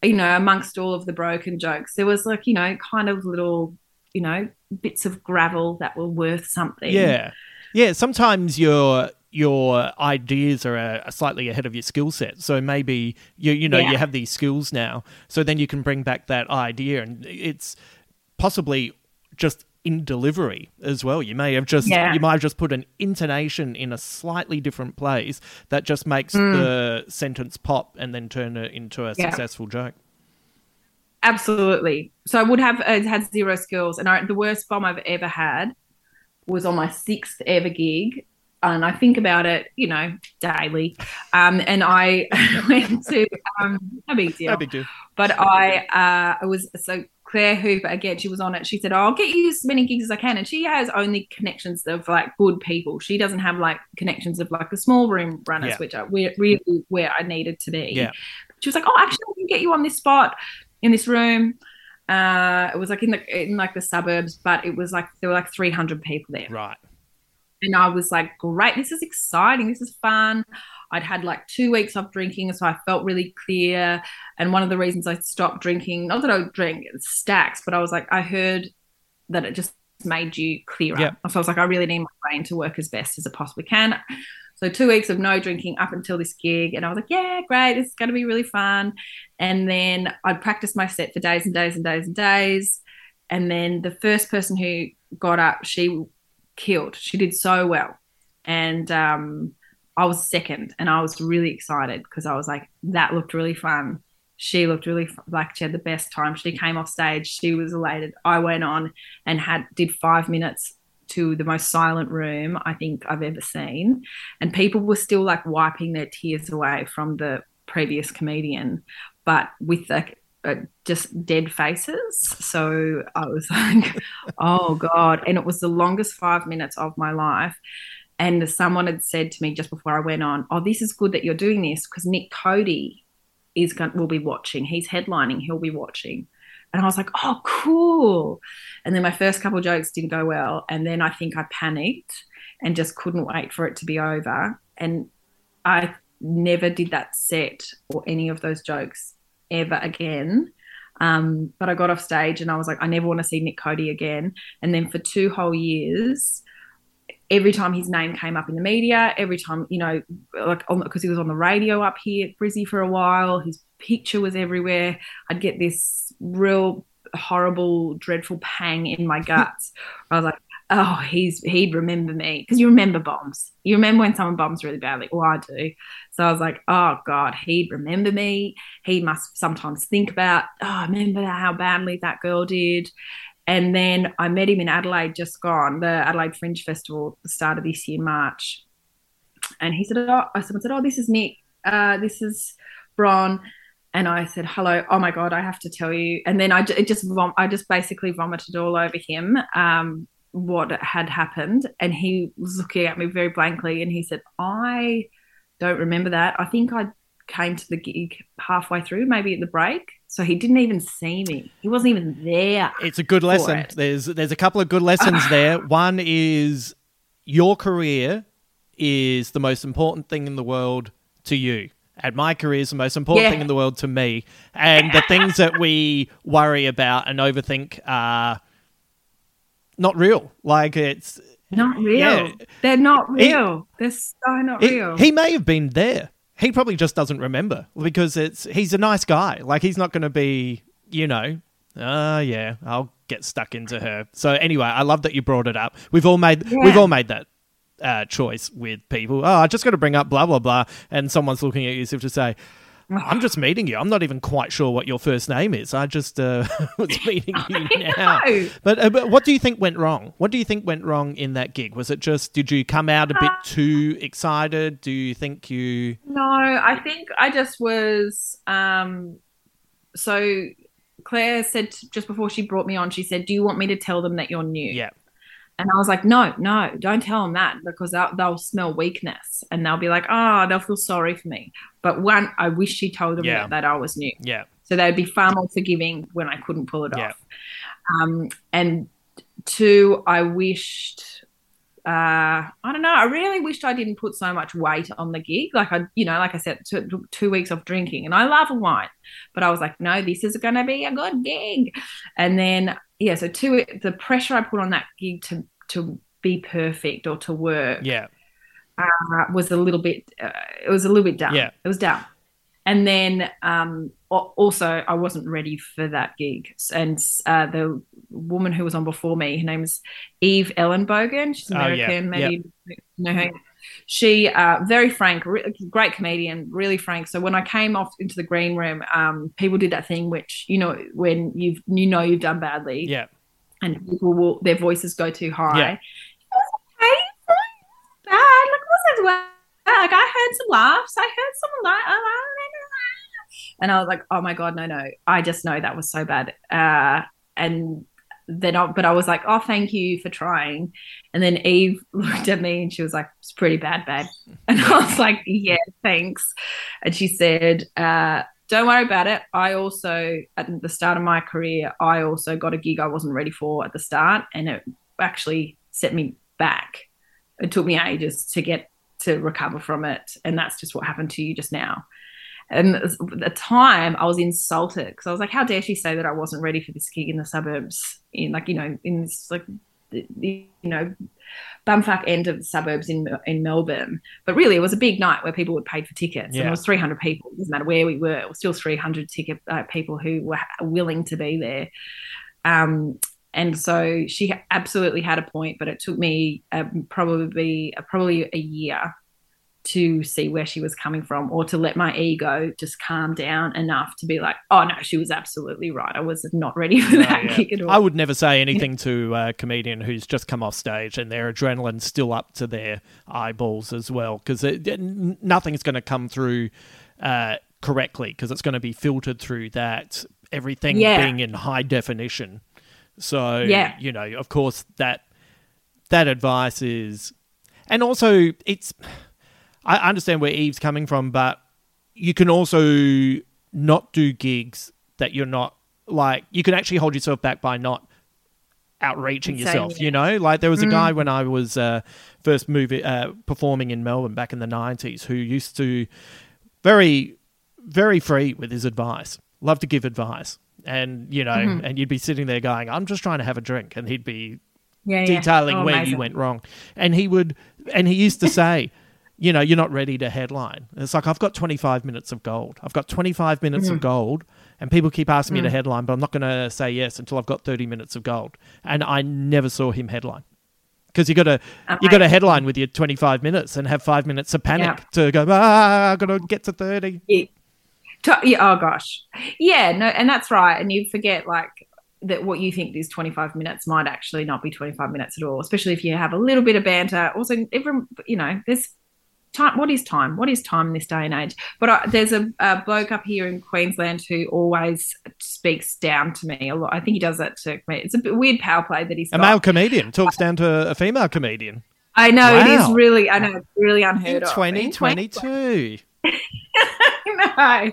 you know, amongst all of the broken jokes, there was like, you know, kind of little, you know, bits of gravel that were worth something. Yeah. Yeah, sometimes your your ideas are uh, slightly ahead of your skill set. So maybe you you know Yeah. you have these skills now, so then you can bring back that idea, and it's possibly just in delivery as well. You may have just Yeah. you might have just put an intonation in a slightly different place that just makes Mm. the sentence pop and then turn it into a Yeah. successful joke. Absolutely. So I would have uh, had zero skills, and I, the worst bomb I've ever had was on my sixth ever gig. And I think about it, you know, daily. Um, and I went to um, no big deal. No big deal. But I, uh, I was so Claire Hooper again. She was on it. She said, oh, "I'll get you as many gigs as I can," and she has only connections of like good people. She doesn't have like connections of like the small room runners, Yeah. which are re- really where I needed to be. Yeah. She was like, "Oh, actually, I can get you on this spot in this room." Uh, it was like in the in like the suburbs, but it was like there were like 300 people there. Right. And I was like, great, this is exciting. This is fun. I'd had like two weeks off drinking, so I felt really clear. And one of the reasons I stopped drinking, not that I would drink stacks, but I was like, I heard that it just made you clearer. Yep. So I was like, I really need my brain to work as best as it possibly can. So two weeks of no drinking up until this gig, and I was like, yeah, great, it's going to be really fun. And then I'd practice my set for days and days and days and days. And then the first person who got up, she killed. She did so well, and um, I was second, and I was really excited because I was like, that looked really fun. She looked really like she had the best time. She came off stage. She was elated. I went on and had did five minutes to the most silent room I think I've ever seen, and people were still like wiping their tears away from the previous comedian, but with like uh, just dead faces. So I was like, oh God. And it was the longest five minutes of my life. And someone had said to me just before I went on, oh, this is good that you're doing this because Nick Cody is going will be watching. He's headlining. He'll be watching. And I was like, oh, cool. And then my first couple jokes didn't go well. And then I think I panicked and just couldn't wait for it to be over. And I never did that set or any of those jokes ever again. Um, but I got off stage and I was like, I never want to see Nick Cody again. And then for two whole years, every time his name came up in the media, every time, you know, like because he was on the radio up here at Brizzy for a while, his picture was everywhere. I'd get this real horrible, dreadful pang in my guts. I was like, oh, he's he'd remember me because you remember bombs. You remember when someone bombs really badly. Well, I do. So I was like, oh God, he'd remember me. He must sometimes think about, oh, I remember how badly that girl did. And then I met him in Adelaide, just gone, the Adelaide Fringe Festival, the start of this year, March. And he said, oh, someone said, oh, this is Nick. Uh, this is Bron. And I said, hello. Oh my God, I have to tell you. And then I just, vom- I just basically vomited all over him. Um, what had happened and he was looking at me very blankly and he said i don't remember that i think i came to the gig halfway through maybe at the break so he didn't even see me he wasn't even there It's a good lesson. it. There's there's a couple of good lessons there. One is your career is the most important thing in the world to you. And my career is the most important Yeah. thing in the world to me. And the things that we worry about and overthink are not real. Like it's not real Yeah. they're not real they're so not he, real he may have been there. He probably just doesn't remember because it's he's a nice guy. Like he's not going to be, you know, uh yeah, I'll get stuck into her. So anyway, I love that you brought it up. We've all made we've all made that uh, choice with people. Oh, I just got to bring up blah blah blah, and someone's looking at you as if to say. I'm just meeting you. I'm not even quite sure what your first name is. I just uh, was meeting you now. But, uh, but what do you think went wrong? What do you think went wrong in that gig? Was it just did you come out a bit too excited? Do you think you No, I think I just was. Um, so Claire said just before she brought me on, she said, "Do you want me to tell them that you're new?" yeah And I was like, "No, no, don't tell them that because they'll, they'll smell weakness and they'll be like, oh, they'll feel sorry for me." But one, I wish she told them Yeah. that, that I was new, yeah so they'd be far more forgiving when I couldn't pull it Yeah. off. Um, and two, I wished uh, I don't know. I really wished I didn't put so much weight on the gig. Like I, you know, like I said, two, two weeks of drinking, and I love wine, but I was like, no, this is going to be a good gig. And then, yeah, so two, the pressure I put on that gig to to be perfect or to work, yeah uh, was a little bit. Uh, it was a little bit down. Yeah. it was down. And then um, also, I wasn't ready for that gig. And uh, the woman who was on before me, her name is Eve Ellenbogen. She's Oh, yeah. American. Maybe you know her. She uh, very frank, re- great comedian, really frank. So when I came off into the green room, um, people did that thing which you know when you've you know you've done badly, Yeah. and people will their voices go too high. Yeah. It was okay, bad. Like wasn't bad. Like I heard some laughs. I heard someone laugh. And I was like, oh my god, no, no. I just know that was so bad. Uh, and then, I, but I was like, oh, thank you for trying. And then Eve looked at me and she was like, it's pretty bad, bad. And I was like, yeah, thanks. And she said, uh, don't worry about it. I also, at the start of my career, I also got a gig I wasn't ready for at the start, and it actually set me back. It took me ages to get to recover from it, and that's just what happened to you just now. And at the time, I was insulted because I was like, "How dare she say that I wasn't ready for this gig in the suburbs? In like, you know, in this like, the, the, you know, bumfuck end of the suburbs in in Melbourne. But really, it was a big night where people would pay for tickets, and it was 300 people. It doesn't matter where we were; it was still 300 ticket uh, people who were willing to be there. Um, and so she absolutely had a point, but it took me um, probably probably a year to see where she was coming from, or to let my ego just calm down enough to be like, "Oh no, she was absolutely right. I was not ready for that Yeah. gig at all." I would never say anything to a comedian who's just come off stage and their adrenaline's still up to their eyeballs as well, because nothing's going to come through uh, correctly because it's going to be filtered through that everything Yeah. being in high definition. So Yeah. you know, of course that that advice is, and also it's. I understand where Eve's coming from, but you can also not do gigs that you're not like. You can actually hold yourself back by not outreaching yourself. yes. You know, like there was a Mm. guy when I was uh, first moving uh, performing in Melbourne back in the '90s who used to very, very free with his advice. Love to give advice, and you know, Mhm. and you'd be sitting there going, "I'm just trying to have a drink," and he'd be Yeah, yeah. detailing Oh, where amazing. you went wrong. And he would, and he used to say, you know, you're not ready to headline. It's like, I've got 25 minutes of gold. I've got 25 minutes of Mhm. gold. And people keep asking me to Mm. headline, but I'm not going to say yes until I've got 30 minutes of gold. And I never saw him headline. Because you got to you got to headline with your 25 minutes and have five minutes of panic to go. Ah, I got to get to 30. Yeah. To- yeah, oh gosh, yeah, no, and that's right. And you forget like that what you think is 25 minutes might actually not be 25 minutes at all, especially if you have a little bit of banter. Also, every you know, there's time. What is time? What is time in this day and age? But I, there's a, a bloke up here in Queensland who always speaks down to me a lot. I think he does that to me. It's a weird power play that he's A got. male comedian talks down to a female comedian. I know it Wow. is really. I know it's really unheard In of. 2022. no.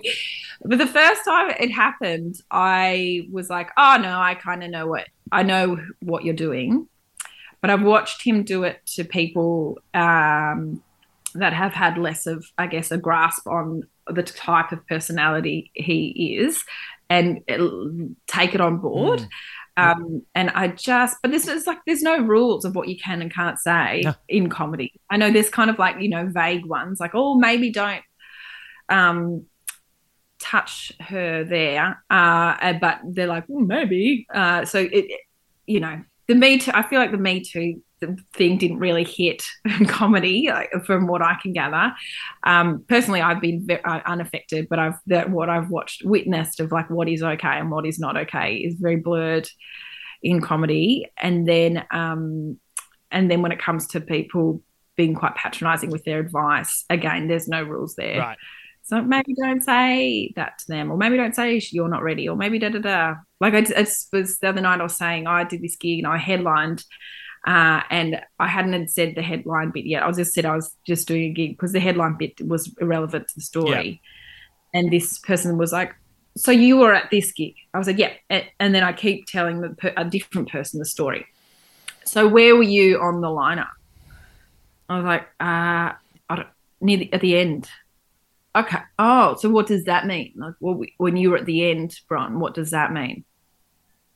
But the first time it happened, I was like, oh no, I kind of know what I know what you're doing. But I've watched him do it to people um, that have had less of, I guess, a grasp on the type of personality he is and take it on board. Mm. Um, and I just, but this is like, there's no rules of what you can and can't say No. in comedy. I know there's kind of like, you know, vague ones like, oh, maybe don't um, touch her there. Uh, uh, but they're like, well, maybe. Uh, so it- you know, the Me Too, I feel like the Me Too thing didn't really hit comedy like, from what I can gather. Um, personally, I've been uh, unaffected, but I've that what I've watched, witnessed of like what is okay and what is not okay is very blurred in comedy. And then, um, and then when it comes to people being quite patronizing with their advice, again, there's no rules there. Right. So maybe don't say that to them, or maybe don't say you're not ready, or maybe da da da. Like I, it was the other night, I was saying I did this gig and I headlined, uh, and I hadn't said the headline bit yet. I was just said I was just doing a gig because the headline bit was irrelevant to the story. And this person was like, "So you were at this gig?" I was like, "Yeah," and then I keep telling the, per- a different person the story. So where were you on the lineup? I was like, uh, I don't, near the, at the end. Okay. Oh, so what does that mean? Like, well, we- when you were at the end, Bron, what does that mean?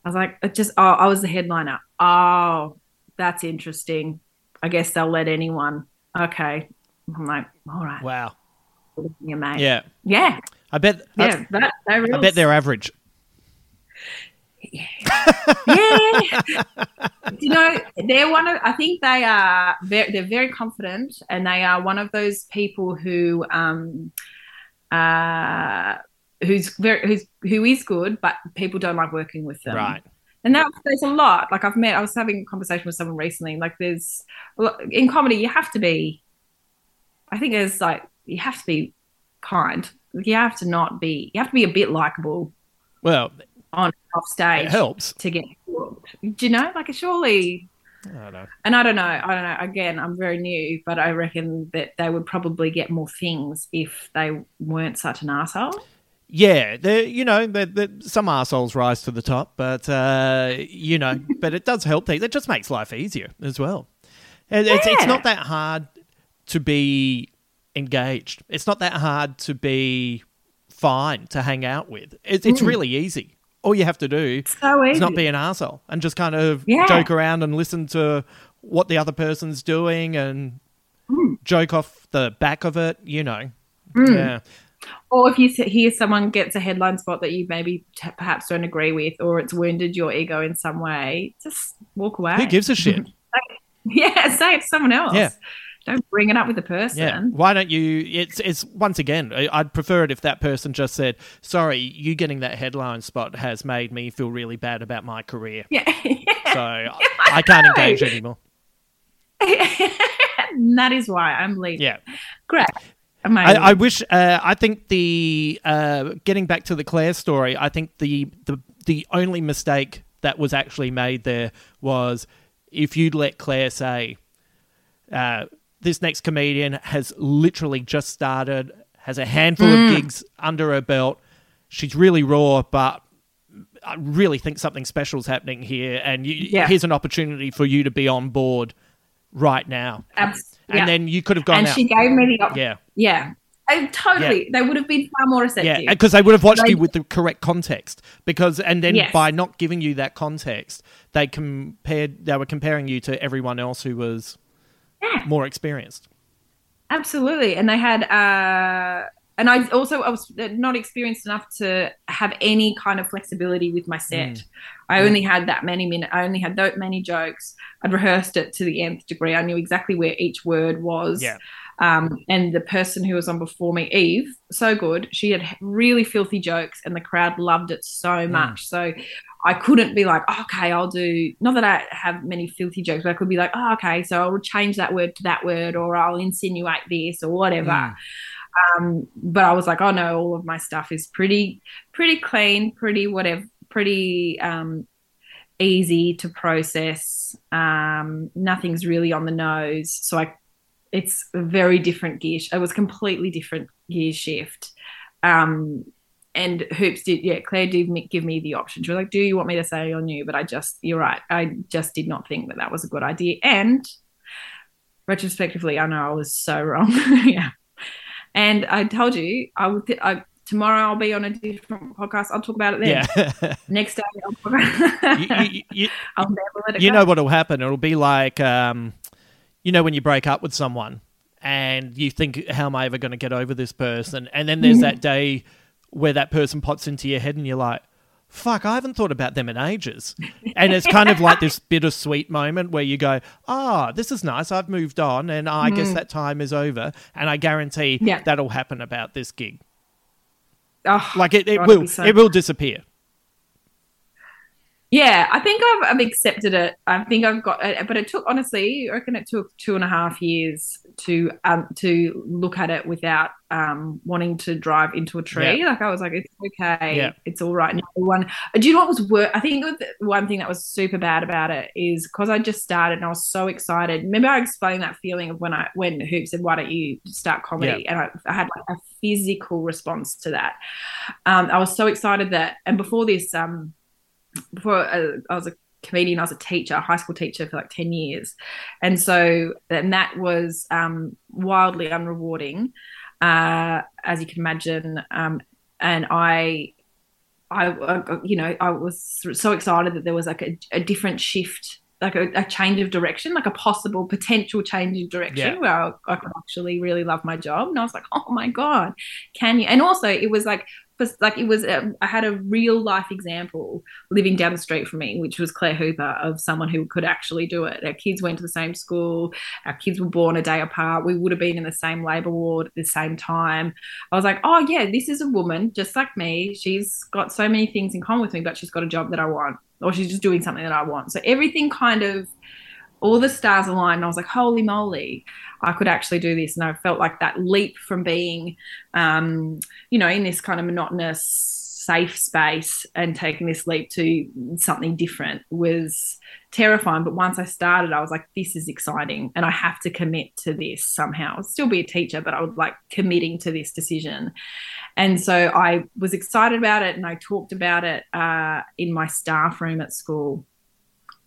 I was like, it just, oh, I was the headliner. Oh, that's interesting. I guess they'll let anyone. Okay. I'm like, all right, Wow. your mate. Yeah. yeah, I bet. yeah. That, that I bet they're average. Yeah. you know, they're one of. I think they are. Very, they're very confident, and they are one of those people who, um, uh, who's very who's who is good, but people don't like working with them. Right. And that there's a lot. Like I've met. I was having a conversation with someone recently. Like there's in comedy, you have to be. I think there's like you have to be kind. You have to not be. You have to be a bit likable Well, on off stage it helps. to get booked. Do you know? Like, surely, I don't know. and I don't know. I don't know. Again, I'm very new, but I reckon that they would probably get more things if they weren't such an asshole. Yeah, you know, they they some assholes rise to the top, but uh, you know, but it does help things. It just makes life easier as well. And It's it's not that hard to be engaged. It's not that hard to be fine to hang out with. It's it's really easy. All you have to do So is not be an asshole and just kind of Yeah. joke around and listen to what the other person's doing and mm. joke off the back of it. You know, mm. yeah. Or if you hear someone gets a headline spot that you maybe t- perhaps don't agree with, or it's wounded your ego in some way, just walk away. Who gives a shit? Yeah, say it to someone else. Yeah. Don't bring it up with the person. Yeah. Why don't you? It's it's once again. I'd prefer it if that person just said, "Sorry, you getting that headline spot has made me feel really bad about my career, Yeah. so I, I can't engage anymore." and that is why I'm leaving. Yeah. Great. I, I wish. Uh, I think the uh, getting back to the Claire story. I think the the the only mistake that was actually made there was if you'd let Claire say, uh, "This next comedian has literally just started, has a handful Mm. of gigs under her belt. She's really raw, but." I really think something special is happening here, and you, Yeah. here's an opportunity for you to be on board right now. Abs- And yeah. then you could have gone and out. she gave me the option. yeah, Yeah. I, totally. They would have been far more receptive. Yeah, because they would have watched you with the correct context. Because and then Yes. by not giving you that context, they compared they were comparing you to everyone else who was more experienced. Absolutely. And they had, uh, and I also I was not experienced enough to have any kind of flexibility with my set. Mm. I only had that many minutes. I only had that many jokes. I'd rehearsed it to the nth degree. I knew exactly where each word was. Yeah. Um, and the person who was on before me, Eve, so good. She had really filthy jokes, and the crowd loved it so Mm. much. So I couldn't be like, okay, I'll do. Not that I have many filthy jokes, but I could be like, oh, okay, so I'll change that word to that word, or I'll insinuate this, or whatever. Mm. Um, but I was like, oh no, all of my stuff is pretty, pretty clean, pretty whatever, pretty um, easy to process. Um, nothing's really on the nose, so I, it's a very different gear. It was completely different gear shift. Um, and hoops did, yeah. Claire did give me the option. She was like, "Do you want me to say on you?" But I just, you're right. I just did not think that that was a good idea. And retrospectively, I know I was so wrong. yeah. And I told you, I would. Th- I, tomorrow I'll be on a different podcast. I'll talk about it then. Yeah, Next day, I'll, you, you, you, I'll never let it you know what'll happen? It'll be like, um, you know, when you break up with someone and you think, "How am I ever going to get over this person?" And then there's that day where that person pops into your head, and you're like. Fuck, I haven't thought about them in ages. And it's kind of like this bittersweet moment where you go, Ah, this is nice. I've moved on and I guess that time is over. And I guarantee Yeah. that'll happen about this gig. Oh, Like it, it God, will so it will disappear. Yeah, I think I've, I've accepted it. I think I've got it, but it took honestly, I reckon it took two and a half years to um to look at it without um wanting to drive into a tree. Yeah. Like I was like, it's okay, Yeah. it's all right. No one. Do you know what was worse? I think one thing that was super bad about it is because I just started and I was so excited. Remember, I explained that feeling of when I when Hoop said, "Why don't you start comedy?" And I, I had like a physical response to that. Um, I was so excited that, and before this, um before uh, I was a comedian, I was a teacher, a high school teacher for like 10 years. And so, and that was um, wildly unrewarding, uh, as you can imagine. Um, and I, I, you know, I was so excited that there was like a, a different shift like a, a, change of direction, like a possible potential change of direction yeah. where I, I, could actually really love my job. And I was like, oh my God, can you? And also, it was like, like it was, um, I had a real life example living down the street from me, which was Claire Hooper, of someone who could actually do it. Our kids went to the same school, our kids were born a day apart. We would have been in the same labor ward at the same time. I was like, oh yeah, this is a woman just like me. She's got so many things in common with me, but she's got a job that I want or she's just doing something that I want. So everything kind of all the stars aligned and I was like, holy moly, I could actually do this. And I felt like that leap from being, um, you know, in this kind of monotonous, safe space and taking this leap to something different was terrifying. But once I started, I was like, this is exciting. And I have to commit to this somehow. I'll still be a teacher, but I was like committing to this decision. And so I was excited about it and I talked about it uh, in my staff room at school.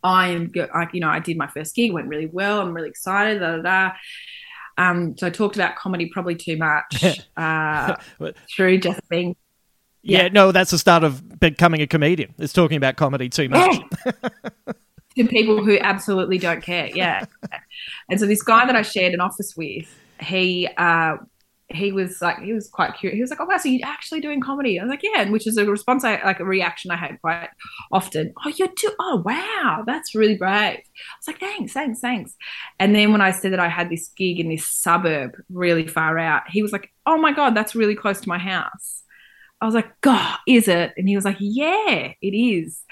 I am, I, you know, I did my first gig, went really well. I'm really excited. Da, da, da. Um, so I talked about comedy probably too much uh, through just being. Yeah. yeah. no, that's the start of becoming a comedian. It's talking about comedy too much. to people who absolutely don't care. Yeah. and so this guy that I shared an office with, he uh, he was like, he was quite curious. He was like, "Oh wow, so you're actually doing comedy?" I was like, "Yeah," and which is a response, I like a reaction I had quite often. Oh, you're too. Oh wow, that's really brave. I was like, "Thanks, thanks, thanks." And then when I said that I had this gig in this suburb, really far out, he was like, "Oh my god, that's really close to my house." I was like, "God, is it?" And he was like, "Yeah, it is."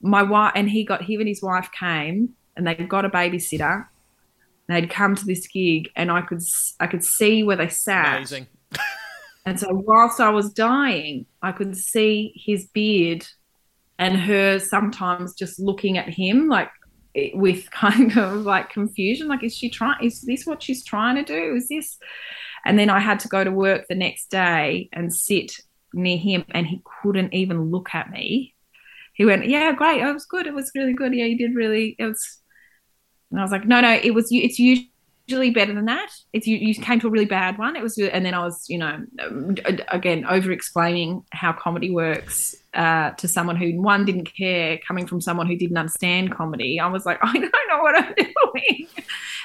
My wife and he got him and his wife came and they got a babysitter they'd come to this gig and I could I could see where they sat. Amazing. and so whilst I was dying, I could see his beard and her sometimes just looking at him like eh, with kind of like confusion like is she trying is this what she's trying to do is this and then I had to go to work the next day and sit near him and he couldn't even look at me he went yeah great it was good it was really good yeah you did really it was and I was like, no, no, it was it's usually better than that. It's you, you came to a really bad one. It was, and then I was, you know, again over explaining how comedy works uh, to someone who one didn't care, coming from someone who didn't understand comedy. I was like, I don't know what I'm doing.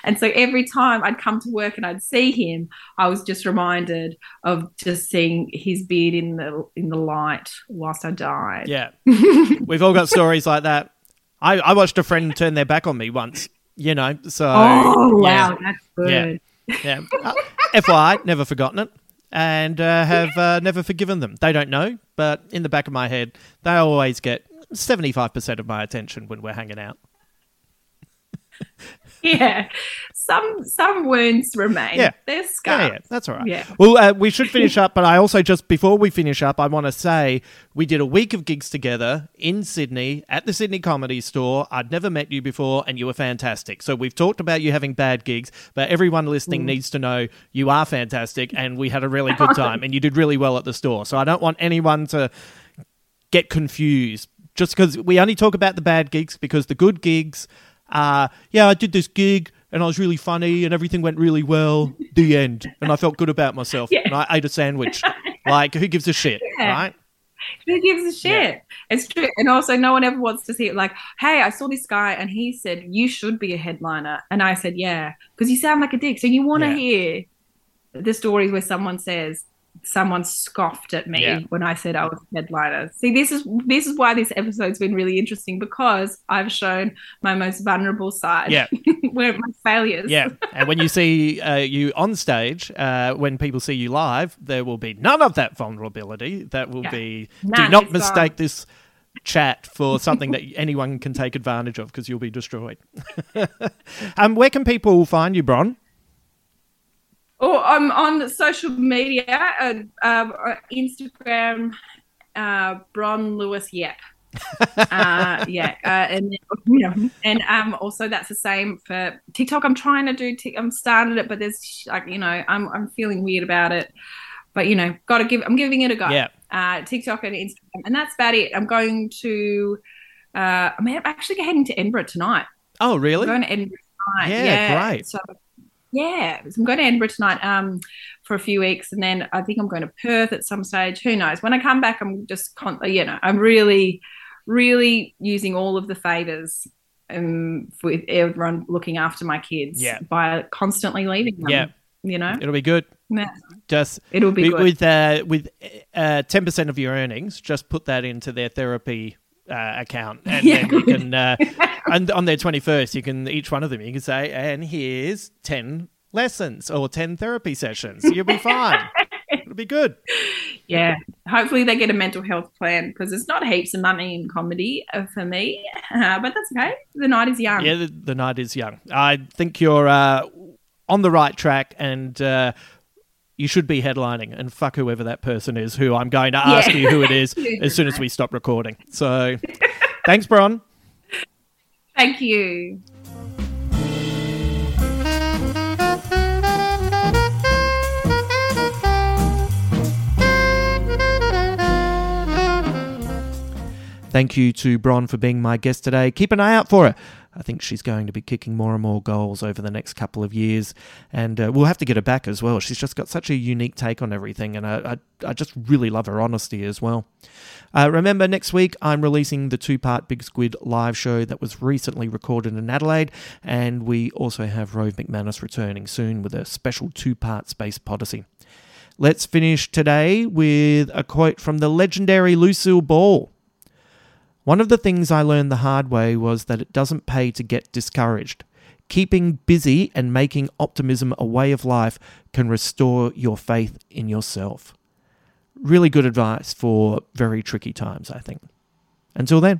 And so every time I'd come to work and I'd see him, I was just reminded of just seeing his beard in the in the light whilst I died. Yeah, we've all got stories like that. I, I watched a friend turn their back on me once you know, so oh yeah. wow, that's good. Yeah, yeah. Uh, FYI, never forgotten it, and uh, have uh, never forgiven them. They don't know, but in the back of my head, they always get seventy five percent of my attention when we're hanging out. yeah, some some wounds remain. Yeah, they're scarred. Yeah, yeah, that's all right. Yeah. Well, uh, we should finish up, but I also just before we finish up, I want to say we did a week of gigs together in Sydney at the Sydney Comedy Store. I'd never met you before, and you were fantastic. So we've talked about you having bad gigs, but everyone listening mm. needs to know you are fantastic, and we had a really good time, and you did really well at the store. So I don't want anyone to get confused just because we only talk about the bad gigs because the good gigs uh, yeah, I did this gig and I was really funny and everything went really well. The end. And I felt good about myself. Yeah. And I ate a sandwich. like, who gives a shit, yeah. right? Who gives a shit? Yeah. It's true. And also, no one ever wants to see it like, hey, I saw this guy and he said, you should be a headliner. And I said, yeah, because you sound like a dick. So you want to hear the stories where someone says, someone scoffed at me yeah. when I said I was a headliner. See, this is this is why this episode's been really interesting because I've shown my most vulnerable side. Yeah, where my failures. Yeah, and when you see uh, you on stage, uh, when people see you live, there will be none of that vulnerability. That will yeah. be. None, do not mistake gone. this chat for something that anyone can take advantage of because you'll be destroyed. um, where can people find you, Bron? Oh, I'm on social media, uh, uh, Instagram, uh, Bron Lewis Yep. uh, yeah, uh, and know, and um, also that's the same for TikTok. I'm trying to do. T- I'm started it, but there's like you know, I'm I'm feeling weird about it. But you know, got to give. I'm giving it a go. Yeah. Uh, TikTok and Instagram, and that's about it. I'm going to. Uh, I'm actually heading to Edinburgh tonight. Oh, really? I'm going to Edinburgh tonight. Yeah, yeah. great. So yeah, so I'm going to Edinburgh tonight um, for a few weeks, and then I think I'm going to Perth at some stage. Who knows? When I come back, I'm just, con- you know, I'm really, really using all of the favors um, with everyone looking after my kids Yeah. by constantly leaving them. Yeah. You know? It'll be good. Yeah. Just It'll be with, good. with uh, with uh, ten percent of your earnings. Just put that into their therapy uh, account, and Yeah. then you can. Uh, and on their twenty first, you can each one of them. You can say, "And here's ten lessons or ten therapy sessions." You'll be fine. It'll be good. Yeah. Hopefully they get a mental health plan because it's not heaps of money in comedy uh, for me, uh, but that's okay. The night is young. Yeah, the, the night is young. I think you're uh, on the right track, and uh, you should be headlining. And fuck whoever that person is, who I'm going to ask Yeah. you who it is as soon as we stop recording. So, thanks, Bron. Thank you. Thank you to Bron for being my guest today. Keep an eye out for her. I think she's going to be kicking more and more goals over the next couple of years, and uh, we'll have to get her back as well. She's just got such a unique take on everything, and I, I, I just really love her honesty as well. Uh, remember, next week I'm releasing the two part Big Squid live show that was recently recorded in Adelaide, and we also have Rove McManus returning soon with a special two part Space Podyssey. Let's finish today with a quote from the legendary Lucille Ball. One of the things I learned the hard way was that it doesn't pay to get discouraged. Keeping busy and making optimism a way of life can restore your faith in yourself. Really good advice for very tricky times, I think. Until then.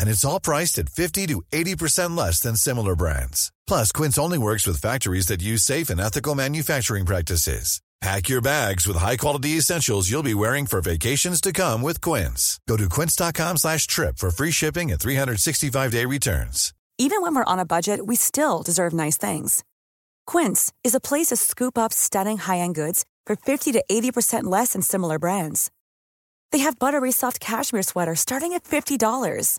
And it's all priced at 50 to 80% less than similar brands. Plus, Quince only works with factories that use safe and ethical manufacturing practices. Pack your bags with high-quality essentials you'll be wearing for vacations to come with Quince. Go to quince.com slash trip for free shipping and 365-day returns. Even when we're on a budget, we still deserve nice things. Quince is a place to scoop up stunning high-end goods for 50 to 80% less than similar brands. They have buttery soft cashmere sweaters starting at $50,